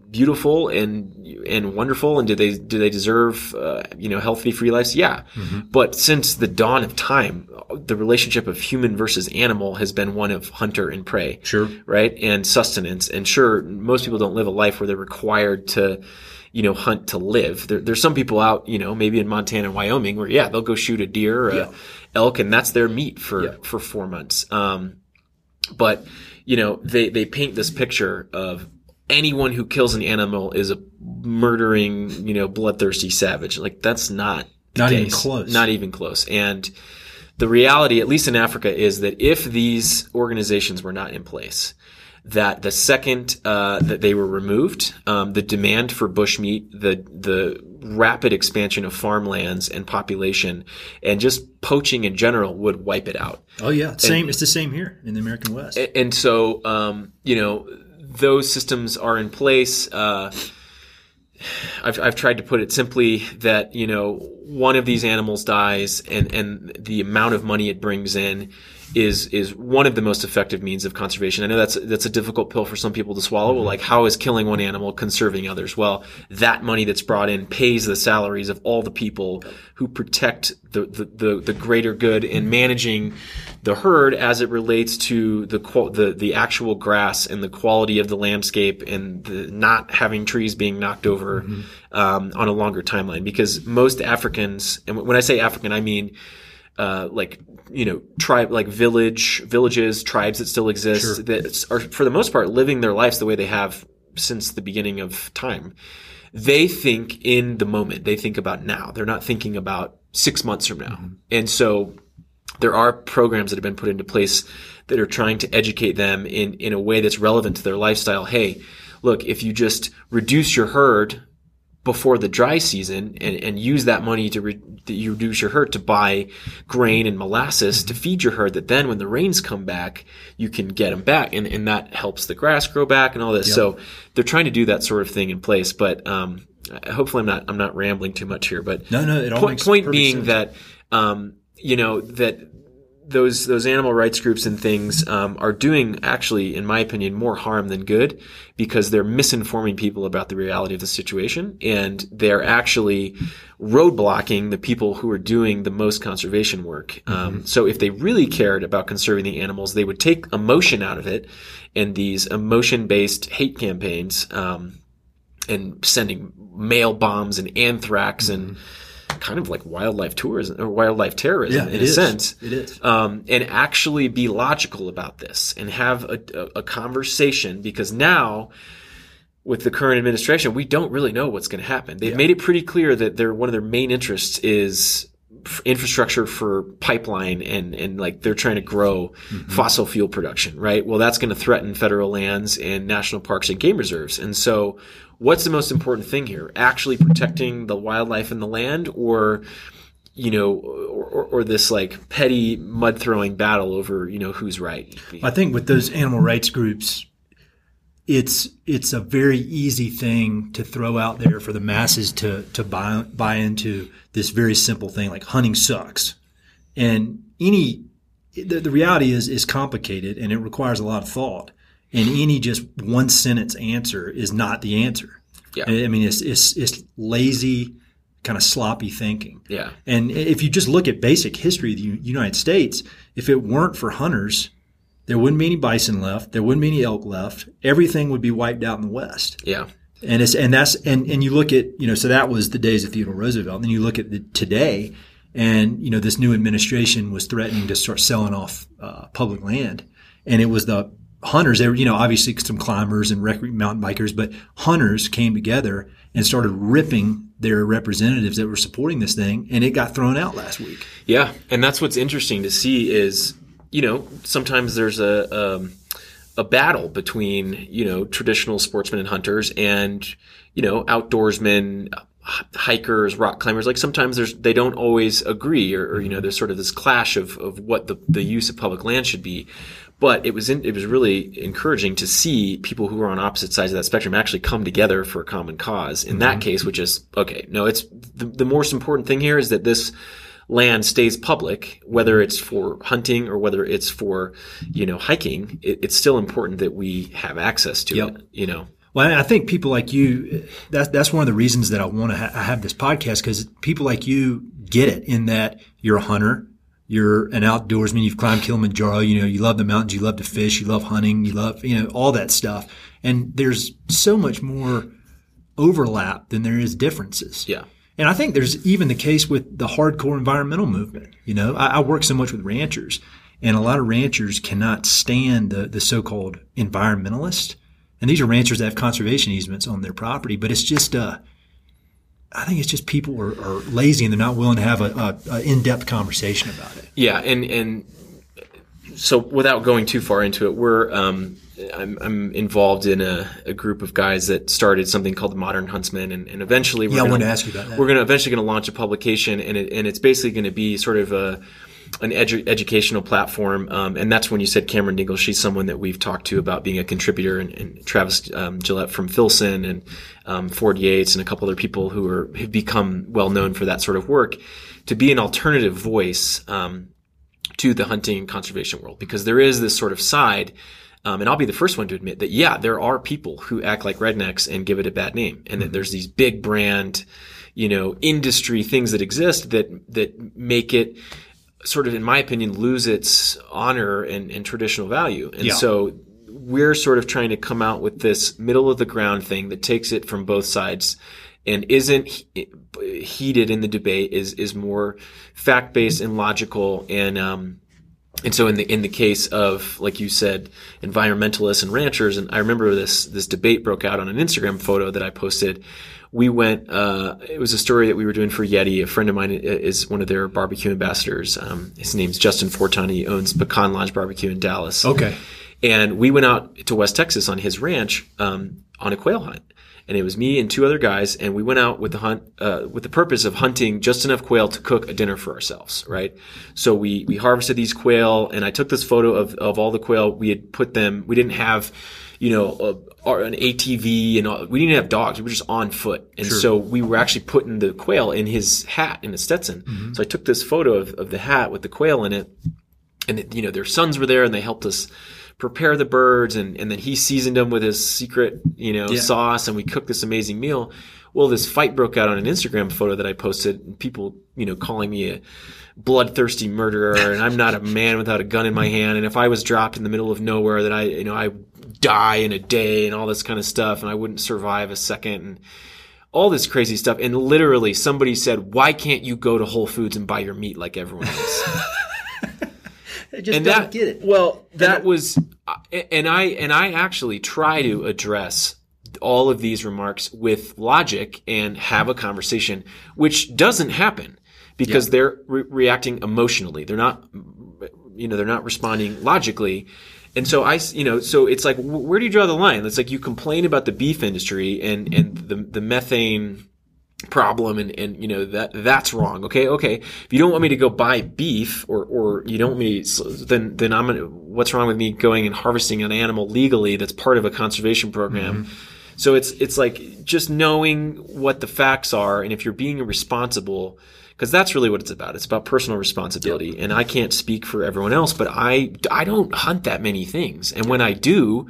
S2: beautiful and and wonderful, and do they do they deserve uh, you know healthy free lives? Yeah, but since the dawn of time, the relationship of human versus animal has been one of hunter and prey
S1: Sure.
S2: right? And sustenance. And sure, most people don't live a life where they're required to you know, hunt to live. There, there's some people out, you know, maybe in Montana and Wyoming where, yeah, they'll go shoot a deer or a elk and that's their meat for,
S1: Yeah.
S2: for four months. Um, but, you know, they, they paint this picture of anyone who kills an animal is a murdering, you know, bloodthirsty savage. Like that's not
S1: Not even close.
S2: Not even close. And the reality, at least in Africa, is that if these organizations were not in place, that the second uh, that they were removed, um, the demand for bushmeat, the the rapid expansion of farmlands and population, and just poaching in general would wipe it out.
S1: Oh yeah, same. it's the same here in the American West.
S2: And so, um, you know, those systems are in place. Uh, I've, I've tried to put it simply that, you know, one of these animals dies and, and the amount of money it brings in is, is one of the most effective means of conservation. I know that's, that's a difficult pill for some people to swallow. Well, like, how is killing one animal conserving others? Well, that money that's brought in pays the salaries of all the people who protect the, the, the, the greater good in managing the herd as it relates to the, the, the actual grass and the quality of the landscape and the not having trees being knocked over, um, on a longer timeline. Because most Africans, and when I say African, I mean, uh, like you know tribe like village villages tribes that still exist that are for the most part living their lives the way they have since the beginning of time. They think in the moment. They think about now. They're not thinking about six months from now. Mm-hmm. And so there are programs that have been put into place that are trying to educate them in, in a way that's relevant to their lifestyle. Hey, look, if you just reduce your herd before the dry season and, and use that money to re, you reduce your herd to buy grain and molasses to feed your herd that then when the rains come back you can get them back. And, and that helps the grass grow back and all this. So they're trying to do that sort of thing in place but um, hopefully i'm not i'm not rambling too much here but
S1: No, no, it all
S2: point,
S1: makes
S2: point being
S1: sense.
S2: that um, you know that those those animal rights groups and things um, are doing actually, in my opinion, more harm than good because they're misinforming people about the reality of the situation, and they're actually roadblocking the people who are doing the most conservation work. Um, so, if they really cared about conserving the animals, they would take emotion out of it, and these emotion-based hate campaigns. Um, and sending mail bombs and anthrax and kind of like wildlife tourism or wildlife terrorism
S1: Mm-hmm. Yeah,
S2: in a
S1: is.
S2: sense.
S1: It is.
S2: Um, and actually be logical about this and have a, a, a conversation because now with the current administration, we don't really know what's going to happen. They've made it pretty clear that their one of their main interests is infrastructure for pipeline and and like they're trying to grow fossil fuel production, right? Well, that's going to threaten federal lands and national parks and game reserves. And so, what's the most important thing here? Actually protecting the wildlife and the land, or you know, or, or, or this like petty mud throwing battle over you know who's right?
S1: I think with those animal rights groups, it's it's a very easy thing to throw out there for the masses to to buy buy into this very simple thing like hunting sucks, and any the, the reality is is complicated and it requires a lot of thought, and any just one sentence answer is not the answer.
S2: Yeah.
S1: I mean it's it's it's lazy, kind of sloppy thinking.
S2: Yeah.
S1: And if you just look at basic history of the United States, if it weren't for hunters, there wouldn't be any bison left. There wouldn't be any elk left. Everything would be wiped out in the West.
S2: Yeah.
S1: And it's and that's and and you look at you know so that was the days of Theodore Roosevelt. And then you look at the, today, and you know this new administration was threatening to start selling off uh, public land, and it was the hunters. They were you know obviously some climbers and rec- mountain bikers, but hunters came together and started ripping their representatives that were supporting this thing, and it got thrown out last week.
S2: Yeah, and that's what's interesting to see is you know sometimes there's a um, a battle between you know traditional sportsmen and hunters and you know outdoorsmen, hikers, rock climbers. Like sometimes there's they don't always agree, or, or you know there's sort of this clash of of what the the use of public land should be. But it was in, it was really encouraging to see people who are on opposite sides of that spectrum actually come together for a common cause. In that mm-hmm. case, which is okay. No, it's the, the most important thing here is that this land stays public, whether it's for hunting or whether it's for, you know, hiking, it, it's still important that we have access to
S1: Yep.
S2: it, you know.
S1: Well, I think people like you, that's, that's one of the reasons that I want to ha- have this podcast because people like you get it in that you're a hunter, you're an outdoorsman, you've climbed Kilimanjaro, you know, you love the mountains, you love to fish, you love hunting, you love, you know, all that stuff. And there's so much more overlap than there is differences.
S2: Yeah.
S1: And I think there's even the case with the hardcore environmental movement. You know, I, I work so much with ranchers, and a lot of ranchers cannot stand the, the so-called environmentalist. And these are ranchers that have conservation easements on their property, but it's just, uh, I think it's just people are, are lazy and they're not willing to have a, a, a in-depth conversation about it.
S2: Yeah, and and so without going too far into it, we're um, I'm, I'm involved in a, a group of guys that started something called the Modern Huntsman, and, and eventually we're
S1: Yeah,
S2: gonna,
S1: to ask you about that.
S2: We're going to eventually going to launch a publication, and it, and it's basically going to be sort of a an edu- educational platform, um, and that's when you said Camrin Dengel. She's someone that we've talked to about being a contributor, and, and Travis um, Gillette from Filson and um, Ford Yates and a couple other people who are have become well known for that sort of work, to be an alternative voice um, to the hunting and conservation world, because there is this sort of side. Um, and I'll be the first one to admit that, yeah, there are people who act like rednecks and give it a bad name. And that there's these big brand, you know, industry things that exist that, that make it sort of, in my opinion, lose its honor and, and traditional value. And
S1: Yeah.
S2: so we're sort of trying to come out with this middle of the ground thing that takes it from both sides and isn't he- heated in the debate is, is more fact based and logical and, um, and so in the in the case of like you said environmentalists and ranchers and I remember this this debate broke out on an Instagram photo that I posted. We went uh, it was a story that we were doing for Yeti. A friend of mine is one of their barbecue ambassadors. Um, his name's Justin Fourton he owns Pecan Lodge Barbecue in Dallas.
S1: Okay.
S2: and we went out to West Texas on his ranch um, on a quail hunt. And it was me and two other guys, and we went out with the hunt uh, with the purpose of hunting just enough quail to cook a dinner for ourselves, right? So we we harvested these quail, and I took this photo of of all the quail. We had put them. We didn't have, you know, a, an ATV, and all, we didn't have dogs. We were just on foot, and so we were actually putting the quail in his hat in his Stetson. So I took this photo of, of the hat with the quail in it, and it, you know their sons were there and they helped us prepare the birds and, and then he seasoned them with his secret you know
S1: Yeah.
S2: sauce and we cooked this amazing meal. Well this fight broke out on an instagram photo that i posted and people you know calling me a bloodthirsty murderer and i'm not a man without a gun in my hand and if i was dropped in the middle of nowhere that i you know i die in a day and all this kind of stuff and i wouldn't survive a second and all this crazy stuff. And literally somebody said why can't you go to whole foods and buy your meat like everyone else
S1: Just
S2: and
S1: don't
S2: that
S1: get it.
S2: well that was and i and i actually try to address all of these remarks with logic and have a conversation which doesn't happen because they're re- reacting emotionally they're not you know they're not responding logically and so I, you know, so it's like, where do you draw the line? It's like you complain about the beef industry and, and the, the methane problem and, and you know that that's wrong okay? Okay if you don't want me to go buy beef or or you don't want me so then then i'm gonna what's wrong with me going and harvesting an animal legally that's part of a conservation program? Mm-hmm. So it's it's like just knowing what the facts are and if you're being responsible because that's really what it's about. It's about personal responsibility. And i can't speak for everyone else but i i don't hunt that many things. And when i do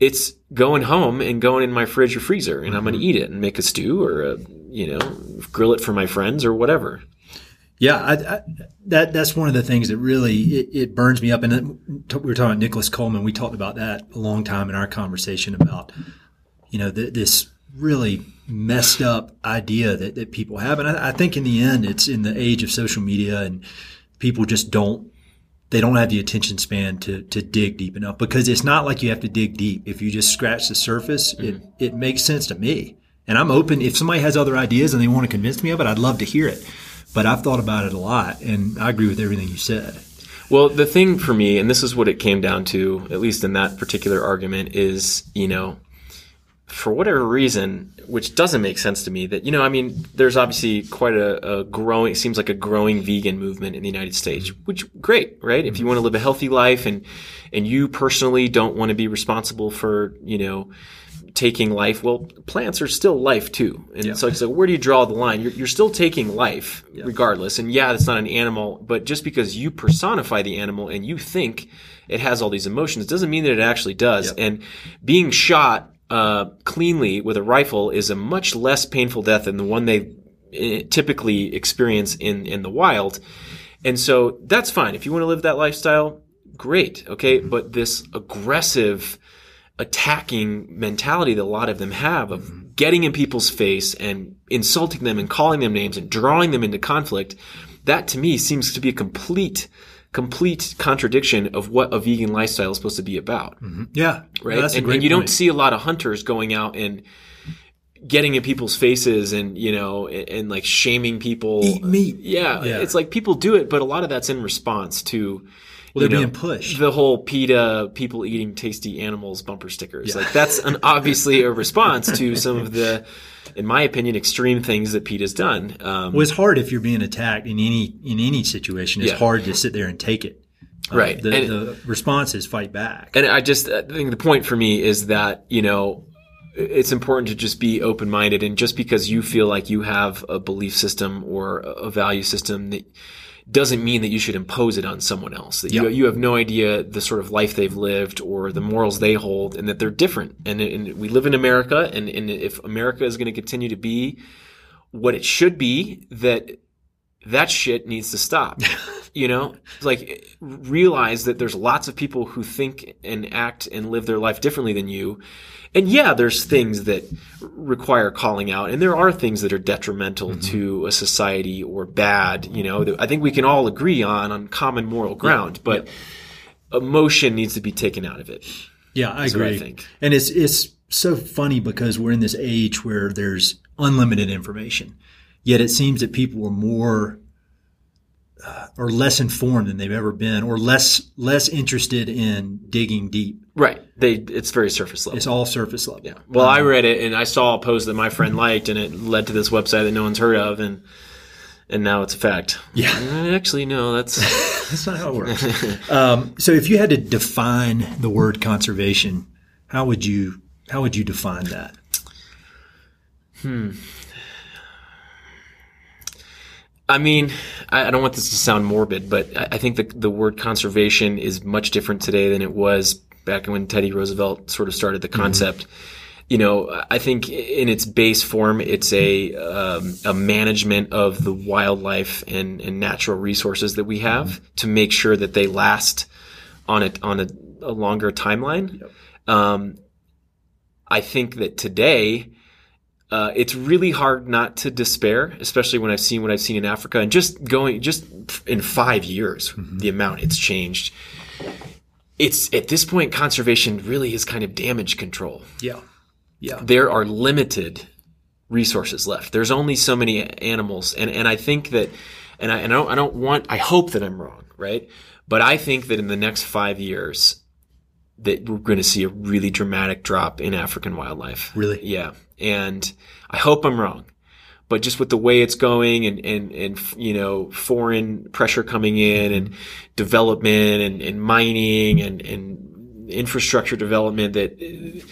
S2: it's going home and going in my fridge or freezer and I'm going to mm-hmm. eat it and make a stew or a, you know, grill it for my friends or whatever.
S1: Yeah, I, I, that that's one of the things that really it, it burns me up. And then we were talking about Nicholas Coleman. We talked about that a long time in our conversation about you know th- this really messed up idea that, that people have. And I, I think in the end, it's in the age of social media and people just don't they don't have the attention span to to dig deep enough because it's not like you have to dig deep. If you just scratch the surface, it mm-hmm. it makes sense to me. And I'm open. If somebody has other ideas and they want to convince me of it, I'd love to hear it. But I've thought about it a lot, and I agree with everything you said.
S2: Well, the thing for me, and this is what it came down to, at least in that particular argument, is, you know, for whatever reason, which doesn't make sense to me, that, you know, I mean, there's obviously quite a, a growing, it seems like a growing vegan movement in the United States, mm-hmm. which, great, right? If you want to live a healthy life and, and you personally don't want to be responsible for, you know, taking life, well, plants are still life too. And so it's like, where do you draw the line? You're, you're still taking life regardless. And yeah, it's not an animal, but just because you personify the animal and you think it has all these emotions doesn't mean that it actually does. And being shot, uh, cleanly with a rifle is a much less painful death than the one they eh, typically experience in, in the wild. And so that's fine. If you want to live that lifestyle, great. Okay. But this aggressive, attacking mentality that a lot of them have of getting in people's face and insulting them and calling them names and drawing them into conflict, that to me seems to be a complete complete contradiction of what a vegan lifestyle is supposed to be about. Mm-hmm.
S1: Yeah.
S2: Right. And, and you don't see a lot of hunters going out and getting in people's faces and, you know, and, and like shaming people.
S1: Eat meat.
S2: Yeah,
S1: Yeah.
S2: It's like people do it, but a lot of that's in response to.
S1: Well, they're
S2: know,
S1: being pushed.
S2: The whole PETA people eating tasty animals bumper stickers. Like that's an obviously a response to some of the, in my opinion, extreme things that PETA's done. Um,
S1: Well, it's hard if you're being attacked in any in any situation. It's
S2: Yeah.
S1: hard to sit there and take it. Uh,
S2: Right.
S1: The,
S2: And-
S1: the response is fight back.
S2: And I just I think the point for me is that you know it's important to just be open minded, and just because you feel like you have a belief system or a value system that doesn't mean that you should impose it on someone else. That you you have no idea the sort of life they've lived or the morals they hold, and that they're different. And, and we live in America, and, and if America is going to continue to be what it should be, that that shit needs to stop. you know, like realize that there's lots of people who think and act and live their life differently than you. And yeah, there's things that require calling out, and there are things that are detrimental mm-hmm. to a society or bad. You know, that I think we can all agree on on common moral ground, but emotion needs to be taken out of it.
S1: Yeah, I
S2: what I
S1: agree.
S2: think.
S1: And it's it's so funny because we're in this age where there's unlimited information, yet it seems that people are more uh, or less informed than they've ever been, or less less interested in digging deep.
S2: Right? They it's very surface level.
S1: It's all surface level.
S2: Yeah. Well, I read it and I saw a post that my friend liked, and it led to this website that no one's heard of, and and now it's a fact.
S1: Yeah.
S2: Uh, Actually, no. That's
S1: That's not how it works. um, so, if you had to define the word conservation, how would you how would you define that?
S2: I mean, I, don't want this to sound morbid, but I, think the the word conservation is much different today than it was back when Teddy Roosevelt sort of started the concept. You know, I think in its base form, it's a um, a management of the wildlife and, and natural resources that we have to make sure that they last on a on a, a longer timeline. Um, I think that today uh, it's really hard not to despair, especially when I've seen what I've seen in Africa and just going just in five years, the amount it's changed. It's at this point, conservation really is kind of damage control.
S1: Yeah, yeah,
S2: There are limited resources left. There's only so many animals, and and I think that, and I and I don't, I don't want. I hope that I'm wrong, right? But I think that in the next five years, that we're going to see a really dramatic drop in African wildlife.
S1: Really?
S2: Yeah. And I hope I'm wrong. But just with the way it's going and, and, and, you know, foreign pressure coming in and development and, and mining and, and infrastructure development that it,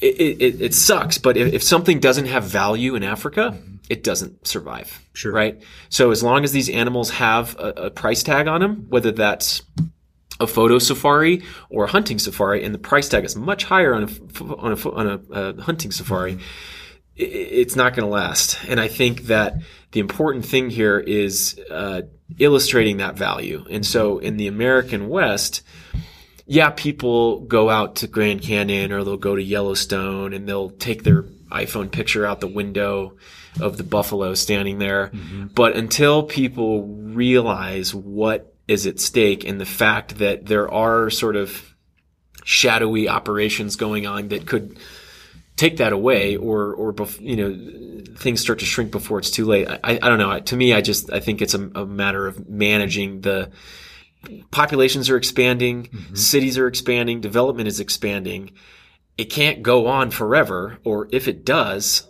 S2: it, it sucks. But if, if something doesn't have value in Africa, mm-hmm. it doesn't survive.
S1: Sure.
S2: Right. So as long as these animals have a, a price tag on them, whether that's a photo safari or a hunting safari, and the price tag is much higher on a on a on a, uh hunting safari. It's not going to last, and I think that the important thing here is uh, illustrating that value. And so, in the American West, yeah, people go out to Grand Canyon or they'll go to Yellowstone and they'll take their iPhone picture out the window of the buffalo standing there. But until people realize what is at stake and the fact that there are sort of shadowy operations going on that could take that away or or bef- you know things start to shrink before it's too late i, I don't know to me i just i think it's a, a matter of managing the populations are expanding mm-hmm. cities are expanding development is expanding it can't go on forever or if it does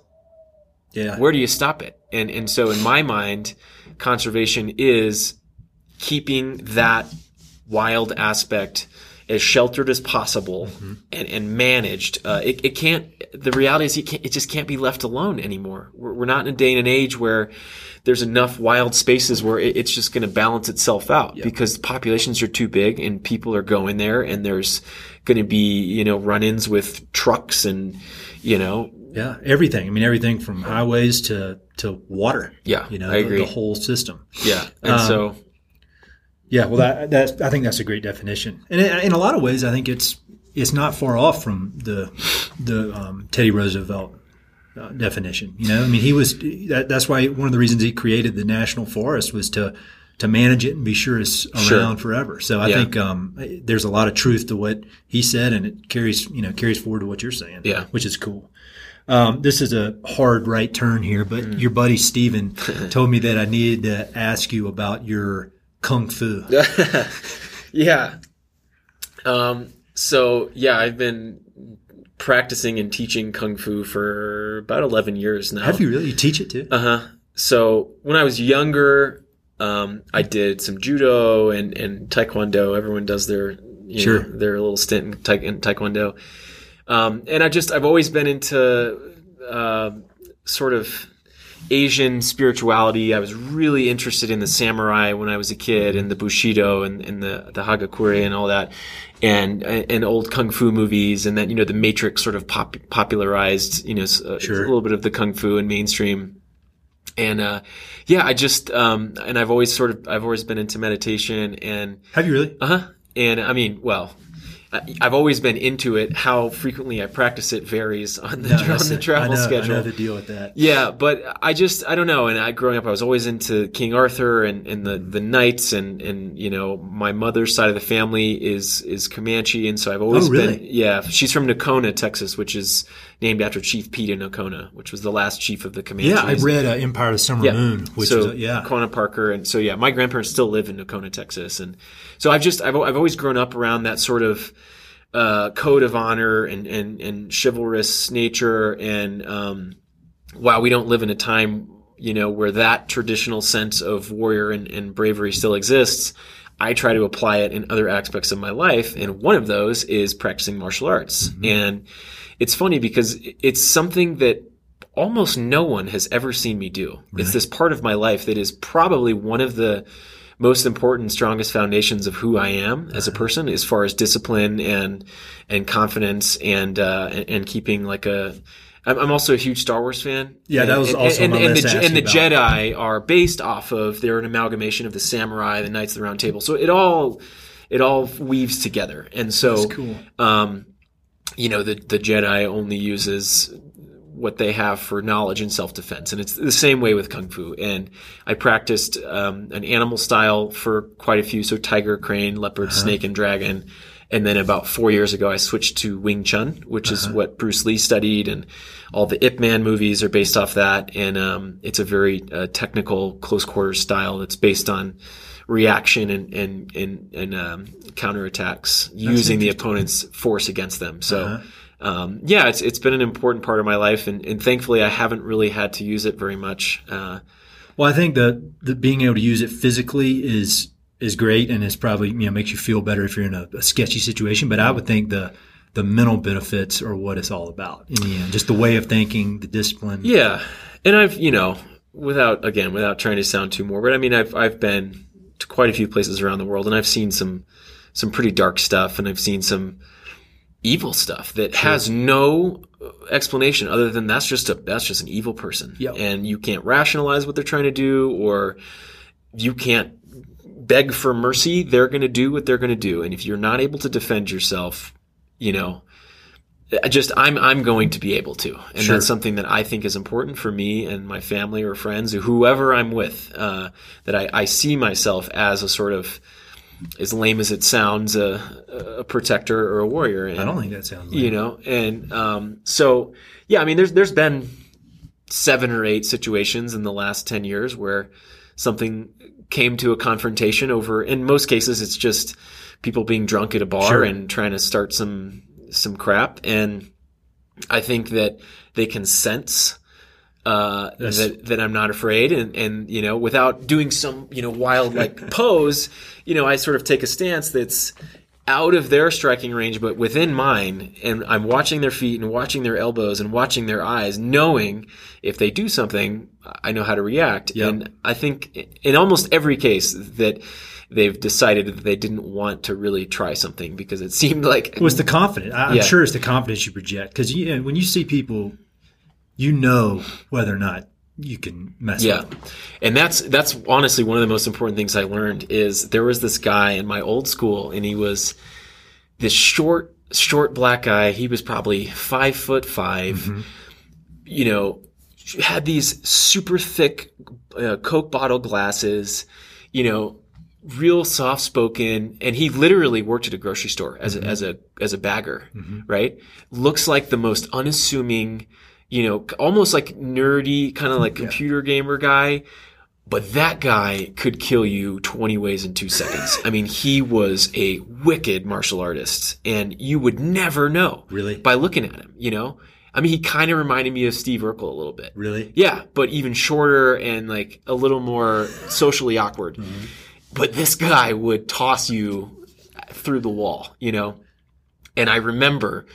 S1: yeah.
S2: where do you stop it? And and so in my mind, conservation is keeping that wild aspect as sheltered as possible and, and managed. Uh, it, it can't. The reality is, it, can't, it just can't be left alone anymore. We're, we're not in a day and an age where there's enough wild spaces where it, it's just going to balance itself out because populations are too big and people are going there and there's going to be you know run-ins with trucks and you know
S1: Yeah, everything. I mean, everything from highways to to water.
S2: Yeah,
S1: you know,
S2: I
S1: the, the whole system.
S2: yeah and
S1: Um,
S2: so.
S1: Yeah, well, that that's I think that's a great definition, and in, in a lot of ways, I think it's it's not far off from the the um, Teddy Roosevelt uh, definition. You know, I mean, he was that, that's why one of the reasons he created the national forest was to to manage it and be sure it's around
S2: Sure.
S1: forever. So I
S2: Yeah.
S1: think um, there's a lot of truth to what he said, and it carries you know carries forward to what you're saying.
S2: Yeah.
S1: which is cool. Um, this is a hard right turn here, but
S2: Mm.
S1: your buddy Steven told me that I needed to ask you about your kung fu.
S2: Yeah. Um, so yeah, I've been practicing and teaching kung fu for about 11 years now.
S1: Have you really? You teach it too?
S2: Uh huh. So when I was younger, um, I did some judo and, and taekwondo. Everyone does their you
S1: Sure.
S2: know, their little stint in, taek- in taekwondo. Um, and I just I've always been into uh, sort of Asian spirituality. I was really interested in the samurai when I was a kid, and the bushido and, and the the hagakure and all that, and and old kung fu movies, and then you know the Matrix sort of pop, popularized you know uh,
S1: Sure.
S2: a little bit of the kung fu in mainstream. And uh, yeah, I just um, and I've always sort of I've always been into meditation and
S1: Have you really?
S2: uh huh. And I mean, well, I've always been into it. How frequently I practice it varies on the,
S1: No,
S2: on the travel
S1: I know,
S2: schedule.
S1: I know the deal with that.
S2: Yeah, but I just I don't know. And I growing up, I was always into King Arthur and, and the the knights and and you know my mother's side of the family is is Comanche, and so I've always
S1: Oh, really?
S2: been yeah. She's from Nocona, Texas, which is named after Chief Peter Nocona, which was the last chief of the Comanches.
S1: Yeah, I read uh, Empire of the Summer
S2: Yeah.
S1: Moon, which
S2: so
S1: is a, yeah.
S2: Quanah Parker, and so yeah, my grandparents still live in Nocona, Texas, and so I've just I've I've always grown up around that sort of uh, code of honor and and and chivalrous nature, and um, while we don't live in a time you know where that traditional sense of warrior and, and bravery still exists. I try to apply it in other aspects of my life, and one of those is practicing martial arts. And it's funny because it's something that almost no one has ever seen me do. It's this part of my life that is probably one of the most important, strongest foundations of who I am as a person, as far as discipline and and confidence and uh, and, and keeping like a. I'm I'm also a huge Star Wars fan.
S1: Yeah, that was
S2: And-
S1: also
S2: and, and
S1: list
S2: the, and the. Jedi are based off of. They're an amalgamation of the samurai, the Knights of the Round Table. So it all it all weaves together. And so
S1: That's cool.
S2: um, you know, the, the Jedi only uses what they have for knowledge and self defense. And it's the same way with Kung Fu. And I practiced um, an animal style for quite a few. So tiger, crane, leopard, snake, and dragon. And then about four years ago, I switched to Wing Chun, which is what Bruce Lee studied. And all the Ip Man movies are based off that. And um, it's a very uh, technical, close quarters style that's based on reaction and and and, and um, counterattacks using the opponent's force against them. So. Um, yeah, it's it's been an important part of my life, and, and thankfully I haven't really had to use it very much. Uh,
S1: Well, I think that the being able to use it physically is is great, and it's probably you know makes you feel better if you're in a, a sketchy situation. But I would think the the mental benefits are what it's all about in the end. Just the way of thinking, the discipline.
S2: Yeah, and I've you know without again without trying to sound too morbid, I mean I've I've been to quite a few places around the world, and I've seen some some pretty dark stuff, and I've seen some evil stuff that has no explanation other than that's just a that's just an evil person,
S1: Yep.
S2: and you can't rationalize what they're trying to do, or you can't beg for mercy. They're going to do what they're going to do, and if you're not able to defend yourself, you know just I'm I'm going to be able to, and
S1: Sure.
S2: that's something that I think is important for me and my family or friends or whoever I'm with. Uh, that I, I see myself as a sort of, as lame as it sounds, a, a protector or a warrior. And,
S1: I don't think that sounds.
S2: you know, and um, so yeah, I mean, there's there's been seven or eight situations in the last ten years where something came to a confrontation over. In most cases, it's just people being drunk at a bar
S1: Sure.
S2: and trying to start some some crap, and I think that they can sense. Uh,
S1: Yes.
S2: that that I'm not afraid, and and you know, without doing some you know wild like pose, you know, I sort of take a stance that's out of their striking range, but within mine, and I'm watching their feet and watching their elbows and watching their eyes, knowing if they do something, I know how to react.
S1: Yep.
S2: And I think in almost every case that they've decided that they didn't want to really try something because it seemed like
S1: It was the confidence. I'm
S2: Yeah.
S1: sure it's the confidence you project because when you see people, you know whether or not you can mess
S2: Yeah.
S1: with them.
S2: And that's that's honestly one of the most important things I learned is there was this guy in my old school and he was this short short black guy. He was probably five foot 5
S1: Mm-hmm.
S2: you know, had these super thick uh, Coke bottle glasses, you know, real soft spoken, and he literally worked at a grocery store as a, as a as a bagger, right? Looks like the most unassuming, you know, almost like nerdy kind of like computer gamer guy. But that guy could kill you 20 ways in two seconds. I mean, he was a wicked martial artist and you would never know.
S1: Really?
S2: By looking at him, you know? I mean, he kind of reminded me of Steve Urkel a little bit.
S1: Really?
S2: Yeah, but even shorter and like a little more socially awkward.
S1: Mm-hmm.
S2: But this guy would toss you through the wall, you know? And I remember,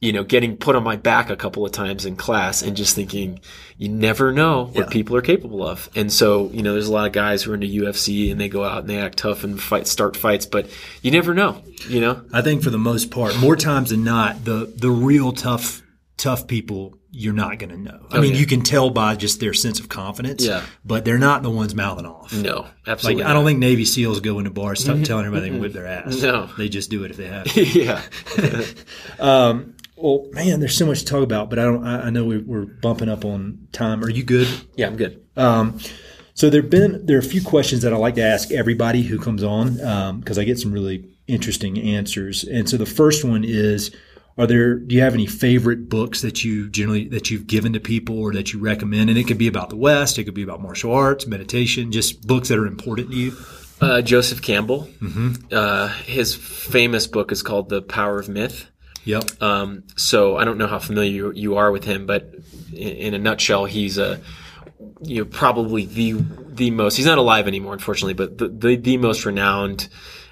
S2: you know, getting put on my back a couple of times in class and just thinking, you never know what
S1: Yeah.
S2: people are capable of. And so, you know, there's a lot of guys who are into UFC and they go out and they act tough and fight, start fights, but you never know, you know?
S1: I think for the most part, more times than not, the the real tough tough people you're not going to know. I oh, mean,
S2: yeah.
S1: you can tell by just their sense of confidence.
S2: Yeah.
S1: But they're not the ones mouthing off.
S2: No,
S1: Like
S2: absolutely.
S1: I don't think Navy SEAls go into bars t- mm-hmm. telling everybody they can whip their ass.
S2: No.
S1: they just do it if they have. to.
S2: yeah.
S1: Um, well, man, there's so much to talk about, but I don't. I, I know we, we're bumping up on time. Are you good?
S2: Yeah, I'm good.
S1: Um, so there've been there are a few questions that I like to ask everybody who comes on um, because I get some really interesting answers. And so the first one is: Are there? Do you have any favorite books that you generally that you've given to people or that you recommend? And it could be about the West, it could be about martial arts, meditation, just books that are important to you.
S2: Uh, Joseph Campbell. Uh, his famous book is called The Power of Myth.
S1: Yep.
S2: Um, so I don't know how familiar you, you are with him, but in, in a nutshell, he's a you know probably the the most. He's not alive anymore, unfortunately, but the the, the most renowned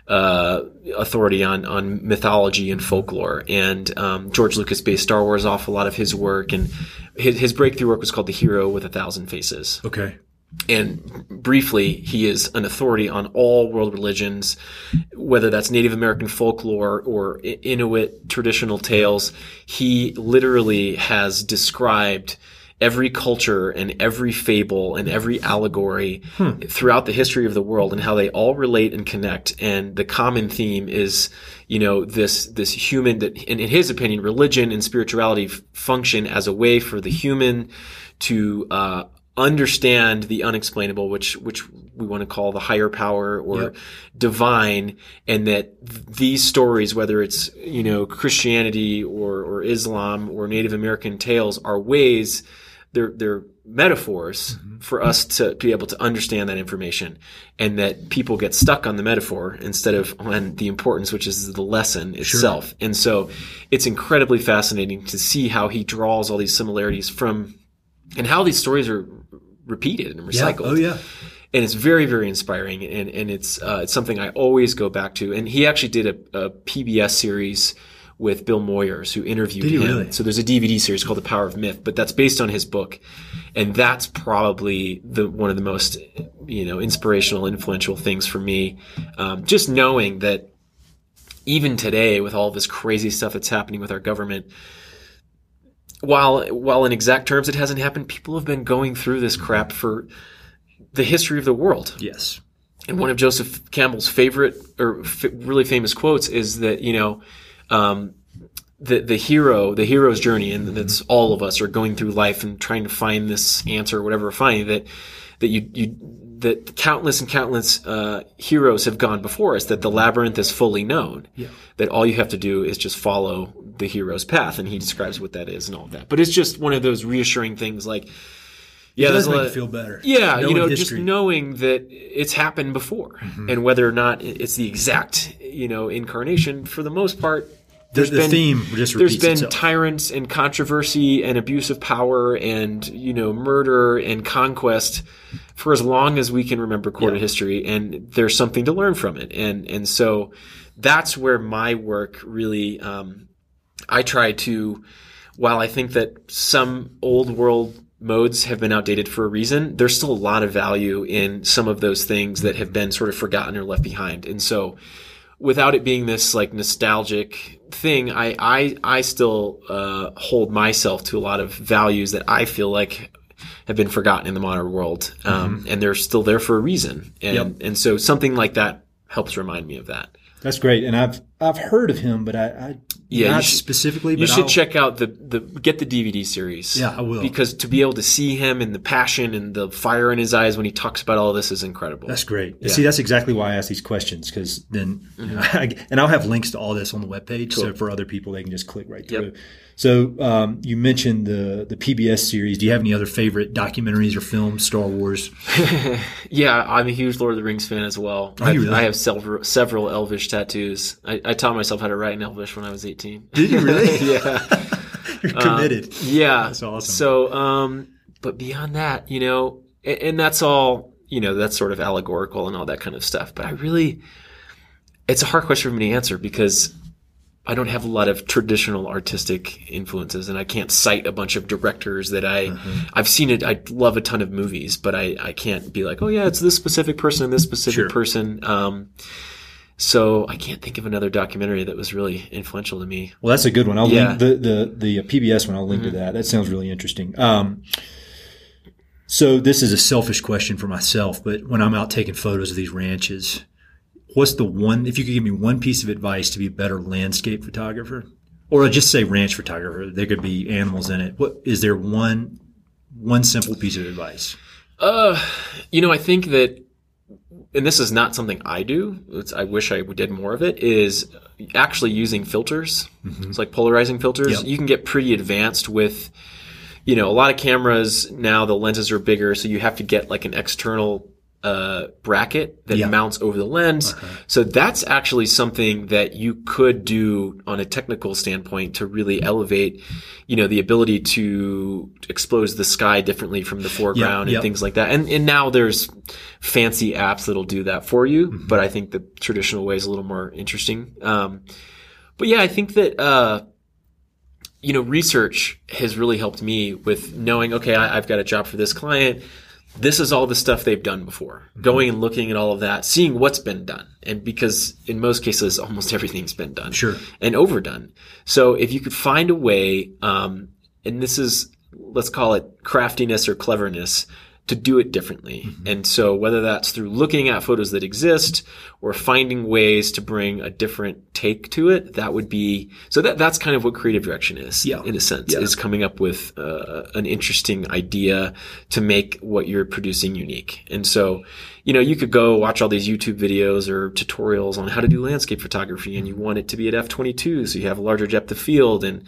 S2: uh, authority on on mythology and folklore. And um, George Lucas based Star Wars off a lot of his work, and his, his breakthrough work was called The Hero with a Thousand Faces
S1: okay.
S2: and briefly, he is an authority on all world religions, whether that's Native American folklore or Inuit traditional tales. He literally has described every culture and every fable and every allegory throughout the history of the world and how they all relate and connect. And the common theme is, you know, this, this human that, in, in his opinion, religion and spirituality f- function as a way for the human to, uh, understand the unexplainable, which which we want to call the higher power or
S1: Yep.
S2: divine, and that th- these stories, whether it's you know Christianity or or Islam or Native American tales, are ways they're they're metaphors for us to be able to understand that information, and that people get stuck on the metaphor instead of on the importance, which is the lesson itself. And so, it's incredibly fascinating to see how he draws all these similarities from and how these stories are repeated and
S1: Yeah.
S2: recycled.
S1: Oh yeah.
S2: And it's very, very inspiring, and and it's uh, it's something I always go back to. And he actually did a, a PBS series with Bill Moyers, who interviewed him.
S1: really?
S2: So there's a DVD series called The Power of Myth, but that's based on his book, and that's probably the one of the most you know inspirational, influential things for me. Um, just knowing that even today, with all this crazy stuff that's happening with our government, while while in exact terms it hasn't happened, people have been going through this crap for the history of the world.
S1: Yes.
S2: And one of Joseph Campbell's favorite or f- really famous quotes is that you know um, the the hero, the hero's journey, and that's all of us are going through life and trying to find this answer, or whatever finding. That that you you that countless and countless uh, heroes have gone before us. That the labyrinth is fully known.
S1: Yeah.
S2: That all you have to do is just follow the hero's path, and he describes what that is and all of that. But it's just one of those reassuring things, like. Yeah,
S1: It
S2: there's
S1: does make you feel better.
S2: yeah, you know, just knowing that it's happened before,
S1: Mm-hmm.
S2: and whether or not it's the exact, you know, incarnation. For the most part,
S1: The, the theme just
S2: there's been
S1: itself.
S2: tyrants and controversy and abuse of power and you know murder and conquest for as long as we can remember recorded history, and there's something to learn from it, and and so that's where my work really. Um, I try to, while I think that some old world modes have been outdated for a reason, there's still a lot of value in some of those things that have been sort of forgotten or left behind. And so, without it being this like nostalgic thing, I I, I still uh, hold myself to a lot of values that I feel like have been forgotten in the modern world, um, and they're still there for a reason. And
S1: Yep.
S2: and so something like that helps remind me of that.
S1: That's great, and I've I've heard of him, but I, I
S2: Yeah,
S1: not
S2: should-
S1: specifically.
S2: You should
S1: I'll-
S2: check out the, the get the DVD series.
S1: Yeah, I will.
S2: Because to be able to see him and the passion and the fire in his eyes when he talks about all this is incredible.
S1: That's great. And See, that's exactly why I ask these questions because then, you know, mm-hmm. I, and I'll have links to all this on the webpage. So for other people, they can just click right through.
S2: Yep.
S1: So um, you mentioned the the PBS series. Do you have any other favorite documentaries or films? Star Wars.
S2: Yeah, I'm a huge Lord of the Rings fan as well.
S1: You
S2: I've-
S1: really?
S2: I have several several Elvish tattoos. I, I taught myself how to write in Elvish when I was 18.
S1: Did you really?
S2: yeah.
S1: You're committed.
S2: Yeah.
S1: That's awesome.
S2: So, um, but beyond that, you know, and, and that's all, you know, that's sort of allegorical and all that kind of stuff. But I really, it's a hard question for me to answer because I don't have a lot of traditional artistic influences and I can't cite a bunch of directors that I,
S1: Mm-hmm.
S2: I've seen it. I love a ton of movies, but I, I can't be like, oh yeah, it's this specific person and this specific
S1: Sure.
S2: person. Um, so I can't think of another documentary that was really influential to me.
S1: Well, that's a good one. I'll
S2: Yeah.
S1: link the the the PBS one. I'll link to that. That sounds really interesting. Um, so this is a selfish question for myself, but when I'm out taking photos of these ranches, what's the one? If you could give me one piece of advice to be a better landscape photographer, or just say ranch photographer, there could be animals in it. What is there one one simple piece of advice?
S2: Uh, you know, I think that, and this is not something I do. It's, I wish I did more of it. Is actually using filters. It's like polarizing filters.
S1: Yep.
S2: You can get pretty advanced with, you know, a lot of cameras now. The lenses are bigger, so you have to get like an external uh, bracket that
S1: Yeah.
S2: mounts over the lens. So that's actually something that you could do on a technical standpoint to really elevate, you know, the ability to expose the sky differently from the foreground
S1: yep.
S2: and things like that. And and now there's fancy apps that'll do that for you,
S1: Mm-hmm.
S2: but I think the traditional way is a little more interesting. Um, but yeah, I think that uh, you know, research has really helped me with knowing, okay, I, I've got a job for this client. This is all the stuff they've done before. Going and looking at all of that, seeing what's been done. And because in most cases, almost everything's been done.
S1: Sure.
S2: And overdone. So if you could find a way, um, and this is, let's call it craftiness or cleverness, to do it differently. And so whether that's through looking at photos that exist or finding ways to bring a different take to it, that would be, so that, that's kind of what creative direction is
S1: Yeah.
S2: in a sense,
S1: Yeah.
S2: is coming up with uh, an interesting idea to make what you're producing unique. And so, you know, you could go watch all these YouTube videos or tutorials on how to do landscape photography and you want it to be at f22 so you have a larger depth of field and,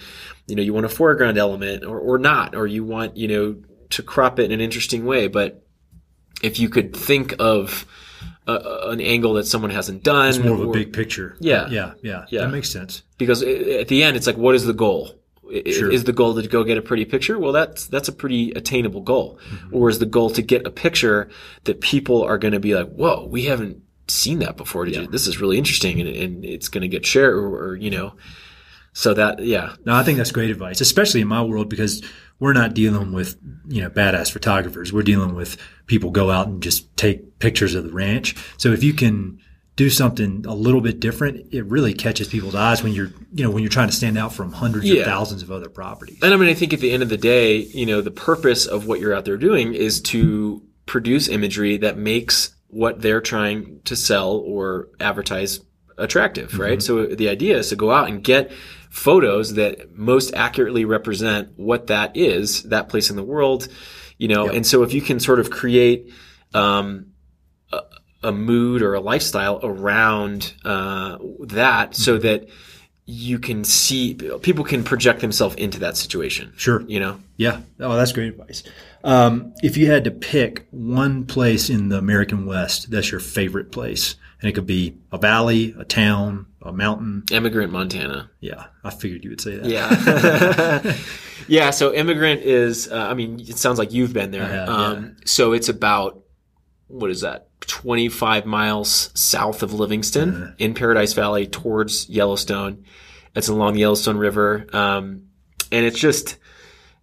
S2: you know, you want a foreground element or, or not, or you want, you know, to crop it in an interesting way. But if you could think of a, an angle that someone hasn't done,
S1: It's more of a big picture.
S2: Yeah.
S1: yeah, yeah.
S2: Yeah.
S1: That makes sense.
S2: because at the end it's like what is the goal
S1: Sure.
S2: is the goal to go get a pretty picture well that's that's a pretty attainable goal
S1: Mm-hmm.
S2: or is the goal to get a picture that people are going to be like whoa we haven't seen that before Did you, this is really interesting and, and it's going to get shared or, or you know so that yeah
S1: No, I think that's great advice, especially in my world because we're not dealing with you know badass photographers. We're dealing with people go out and just take pictures of the ranch. So if you can do something a little bit different, it really catches people's eyes when you're you know when you're trying to stand out from hundreds
S2: Yeah.
S1: of thousands of other properties.
S2: And I mean, I think at the end of the day, you know, the purpose of what you're out there doing is to produce imagery that makes what they're trying to sell or advertise attractive,
S1: Mm-hmm.
S2: right? So the idea is to go out and get photos that most accurately represent what that is, that place in the world, you know,
S1: Yep.
S2: and so if you can sort of create, um, a, a mood or a lifestyle around, uh, that
S1: Mm-hmm.
S2: so that you can see people can project themselves into that situation.
S1: Sure.
S2: You know,
S1: Yeah. Oh, that's great advice. Um, if you had to pick one place in the American West that's your favorite place, and it could be a valley, a town, a mountain.
S2: Emigrant Montana.
S1: Yeah, I figured you would say that.
S2: Yeah. yeah. So Emigrant is, uh, I mean, it sounds like you've been there.
S1: Have,
S2: um, So it's about, what is that? 25 miles south of Livingston
S1: Uh-huh.
S2: in Paradise Valley towards Yellowstone. It's along the Yellowstone River. Um, and it's just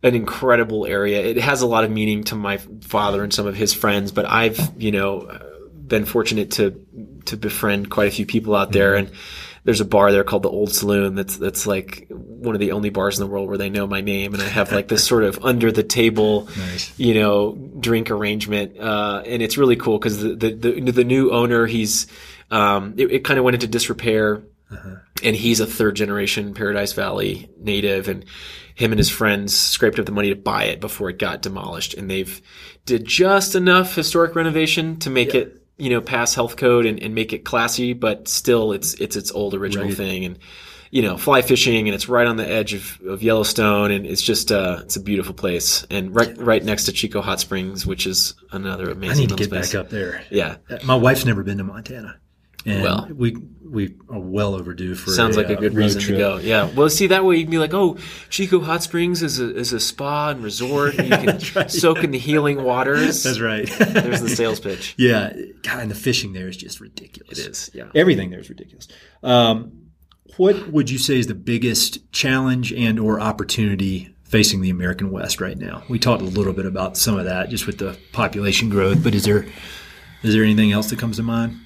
S2: an incredible area. It has a lot of meaning to my father and some of his friends, but I've, you know, been fortunate to, to befriend quite a few people out there. And there's a bar there called the Old Saloon. That's, that's like one of the only bars in the world where they know my name. And I have like this sort of under the table,
S1: Nice.
S2: you know, drink arrangement. Uh, and it's really cool because the, the, the, the new owner, he's, um, it, it kind of went into disrepair and he's a third generation Paradise Valley native, and him and his friends scraped up the money to buy it before it got demolished, and they've did just enough historic renovation to make it you know pass health code and, and make it classy, but still it's it's its old original
S1: Right.
S2: thing, and you know fly fishing, and it's right on the edge of, of Yellowstone, and it's just uh, it's a beautiful place, and right right next to Chico Hot Springs, which is another amazing.
S1: I need to get back up there.
S2: Yeah,
S1: My wife's never been to Montana, and
S2: Well.
S1: we we are well overdue for.
S2: Sounds like a
S1: uh,
S2: good
S1: road
S2: reason to go. Yeah. Well, see that way you can be like, oh, Chico Hot Springs is a is a spa and resort. And you can soak in the healing waters.
S1: That's right.
S2: There's the sales pitch.
S1: yeah, God, and the fishing there is just ridiculous.
S2: It is. Yeah.
S1: Everything there is ridiculous. Um, what would you say is the biggest challenge and or opportunity facing the American West right now? We talked a little bit about some of that just with the population growth, but is there is there anything else that comes to mind?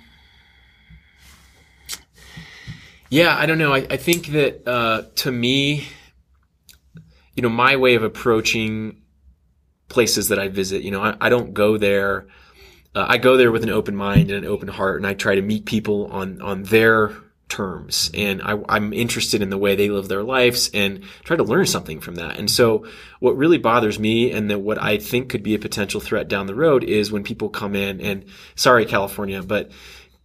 S2: Yeah, I don't know. I, I think that uh, to me, you know, my way of approaching places that I visit, you know, I, I don't go there. Uh, I go there with an open mind and an open heart, and I try to meet people on on their terms. And I, I'm interested in the way they live their lives and try to learn something from that. And so, what really bothers me, and that what I think could be a potential threat down the road, is when people come in and sorry, California, but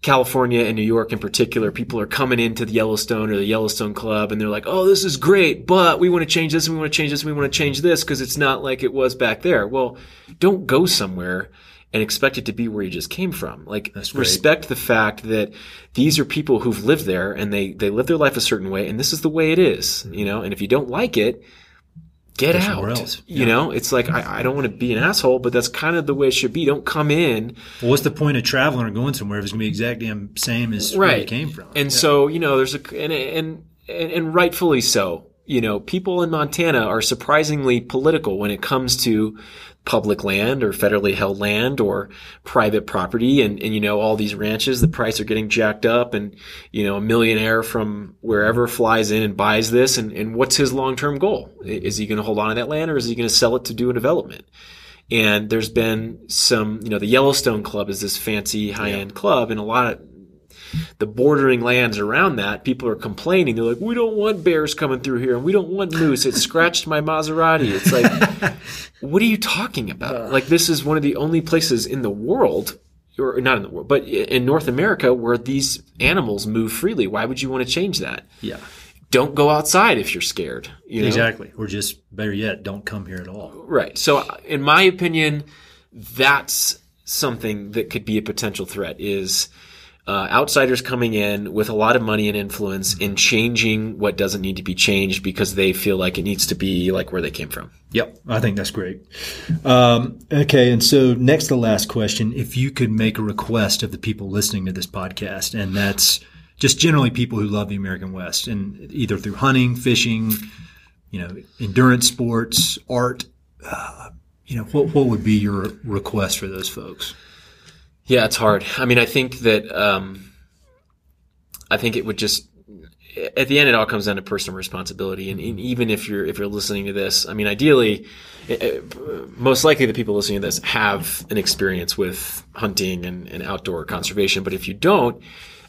S2: California and New York in particular, people are coming into the Yellowstone or the Yellowstone Club and they're like, oh, this is great, but we want to change this and we want to change this and we want to change this because it's not like it was back there. Well, don't go somewhere and expect it to be where you just came from. Like, respect the fact that these are people who've lived there and they, they live their life a certain way and this is the way it is, you mm-hmm. know, and if you don't like it, get out. You know, it's like, I, I don't want to be an asshole, but that's kind of the way it should be. Don't come in
S1: Well, what's the point of traveling or going somewhere if it's going to be exact damn same as where you came from?
S2: and so, you know, there's a and, and and and rightfully so. You know, people in Montana are surprisingly political when it comes to public land or federally held land or private property. And, and you know all these ranches the price are getting jacked up and you know a millionaire from wherever flies in and buys this. And, and what's his long-term goal? Is he going to hold on to that land or is he going to sell it to do a development? And there's been some you know the yellowstone club is this fancy high-end club and a lot of the bordering lands around that, people are complaining. They're like, we don't want bears coming through here and we don't want moose. It scratched my Maserati. It's like, what are you talking about? Like, this is one of the only places in the world, or not in the world, but in North America where these animals move freely. Why would you want to change that?
S1: yeah,
S2: Don't go outside if you're scared. You know?
S1: exactly. Or just better yet, don't come here at all.
S2: Right. So, uh, in my opinion, that's something that could be a potential threat is uh, outsiders coming in with a lot of money and influence in changing what doesn't need to be changed because they feel like it needs to be like where they came from.
S1: Yep, I think that's great. Um, okay, and so next to the last question, if you could make a request of the people listening to this podcast, and that's just generally people who love the American West, and either through hunting, fishing, you know, endurance sports, art, uh, you know, what what would be your request for those folks?
S2: Yeah, it's hard. I mean, I think that um, I think it would just at the end it all comes down to personal responsibility, and, and even if you're if you're listening to this, I mean, ideally, eh, eh, most likely the people listening to this have an experience with hunting and, and outdoor conservation. But if you don't,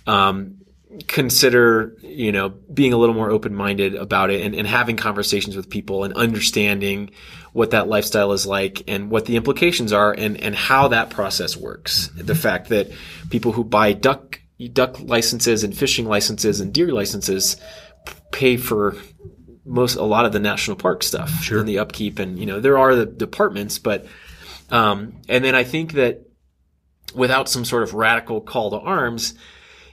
S2: um, consider you know being a little more open-minded about it and, and having conversations with people and understanding what that lifestyle is like and what the implications are and and how that process works the fact that people who buy duck duck licenses and fishing licenses and deer licenses pay for most a lot of the national park stuff
S1: Sure.
S2: and the upkeep and you know there are the departments but um and then i think that without some sort of radical call to arms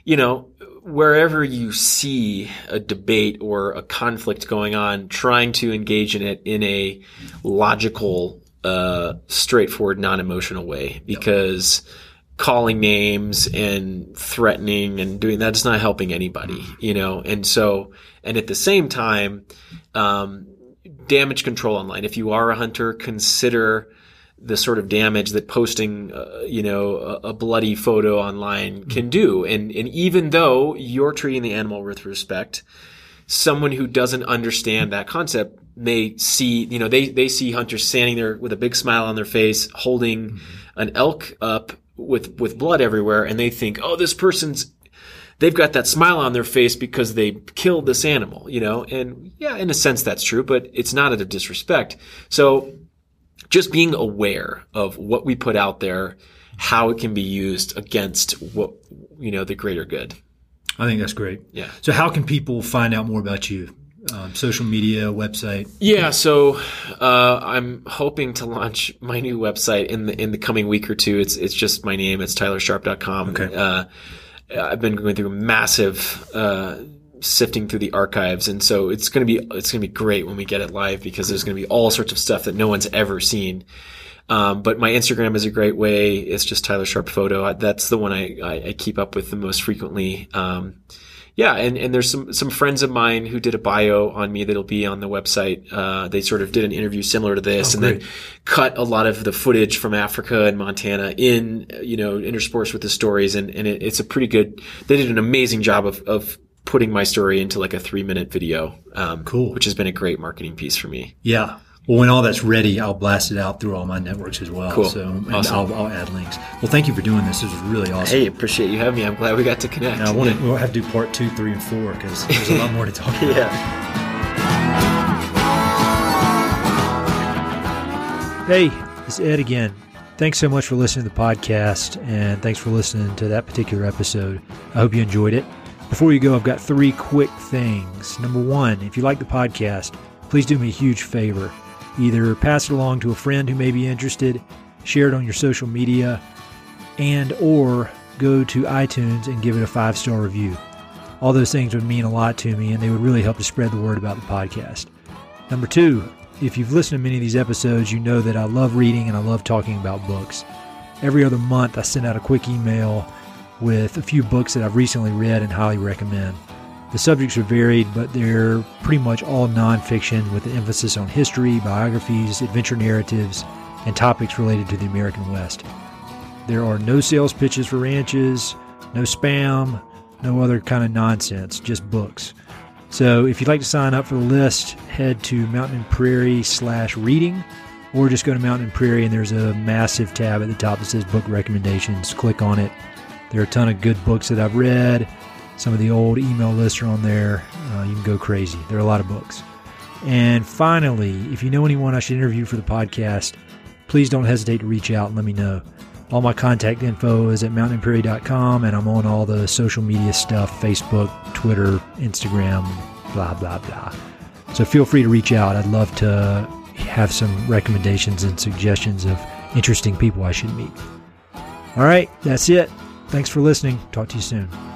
S2: you know, wherever you see a debate or a conflict going on, trying to engage in it in a logical, uh, straightforward, non-emotional way, because calling names and threatening and doing that is not helping anybody, you know. And so, and at the same time, um, damage control online. If you are a hunter, consider the sort of damage that posting, uh, you know, a, a bloody photo online can do. And, and even though you're treating the animal with respect, someone who doesn't understand that concept may see, you know, they, they see hunters standing there with a big smile on their face, holding an elk up with, with blood everywhere. And they think, oh, this person's, they've got that smile on their face because they killed this animal, you know? And yeah, in a sense that's true, but it's not out of disrespect. So just being aware of what we put out there, how it can be used against what, you know, the greater good.
S3: I think that's great.
S2: Yeah.
S3: So, how can people find out more about you? Um, social media, website.
S2: Yeah, so uh, I'm hoping to launch my new website in the in the coming week or two. It's it's just my name. It's tylersharp.com.
S3: Okay.
S2: Uh, I've been going through a massive uh, sifting through the archives, and so it's gonna be it's gonna be great when we get it live because there's gonna be all sorts of stuff that no one's ever seen. Um, but my Instagram is a great way. It's just Tyler Sharp Photo. That's the one I, I, I keep up with the most frequently. Um, yeah, and, and there's some some friends of mine who did a bio on me that'll be on the website. Uh, they sort of did an interview similar to this,
S3: Oh,
S2: and then cut a lot of the footage from Africa and Montana in, you know, interspersed with the stories, and and it, it's a pretty good. They did an amazing job of of putting my story into like a three minute video. Um,
S3: Cool.
S2: which has been a great marketing piece for me.
S3: Yeah. Well, when all that's ready, I'll blast it out through all my networks as well.
S2: Cool.
S3: So, and
S2: Awesome.
S3: I'll, I'll add links. Well, thank you for doing this. This was really awesome.
S2: Hey, appreciate you having me. I'm glad we got to connect.
S3: And I want to. We'll have to do part two, three, and four because there's a lot more to talk about.
S2: yeah.
S1: Hey, it's Ed again. Thanks so much for listening to the podcast, and thanks for listening to that particular episode. I hope you enjoyed it. Before you go, I've got three quick things. Number one, if you like the podcast, please do me a huge favor. Either pass it along to a friend who may be interested, share it on your social media, and or go to iTunes and give it a five-star review. All those things would mean a lot to me, and they would really help to spread the word about the podcast. Number two, if you've listened to many of these episodes, you know that I love reading and I love talking about books. Every other month, I send out a quick email with a few books that I've recently read and highly recommend. The subjects are varied, but they're pretty much all nonfiction with an emphasis on history, biographies, adventure narratives, and topics related to the American West. There are no sales pitches for ranches, no spam, no other kind of nonsense, just books. So if you'd like to sign up for the list, head to Mountain and Prairie slash reading, or just go to Mountain and Prairie and there's a massive tab at the top that says book recommendations. Click on it. There are a ton of good books that I've read. Some of the old email lists are on there. Uh, you can go crazy. There are a lot of books. And finally, if you know anyone I should interview for the podcast, please don't hesitate to reach out and let me know. All my contact info is at mountainprairie.com, and I'm on all the social media stuff Facebook, Twitter, Instagram, blah, blah, blah. So feel free to reach out. I'd love to have some recommendations and suggestions of interesting people I should meet. All right, that's it. Thanks for listening. Talk to you soon.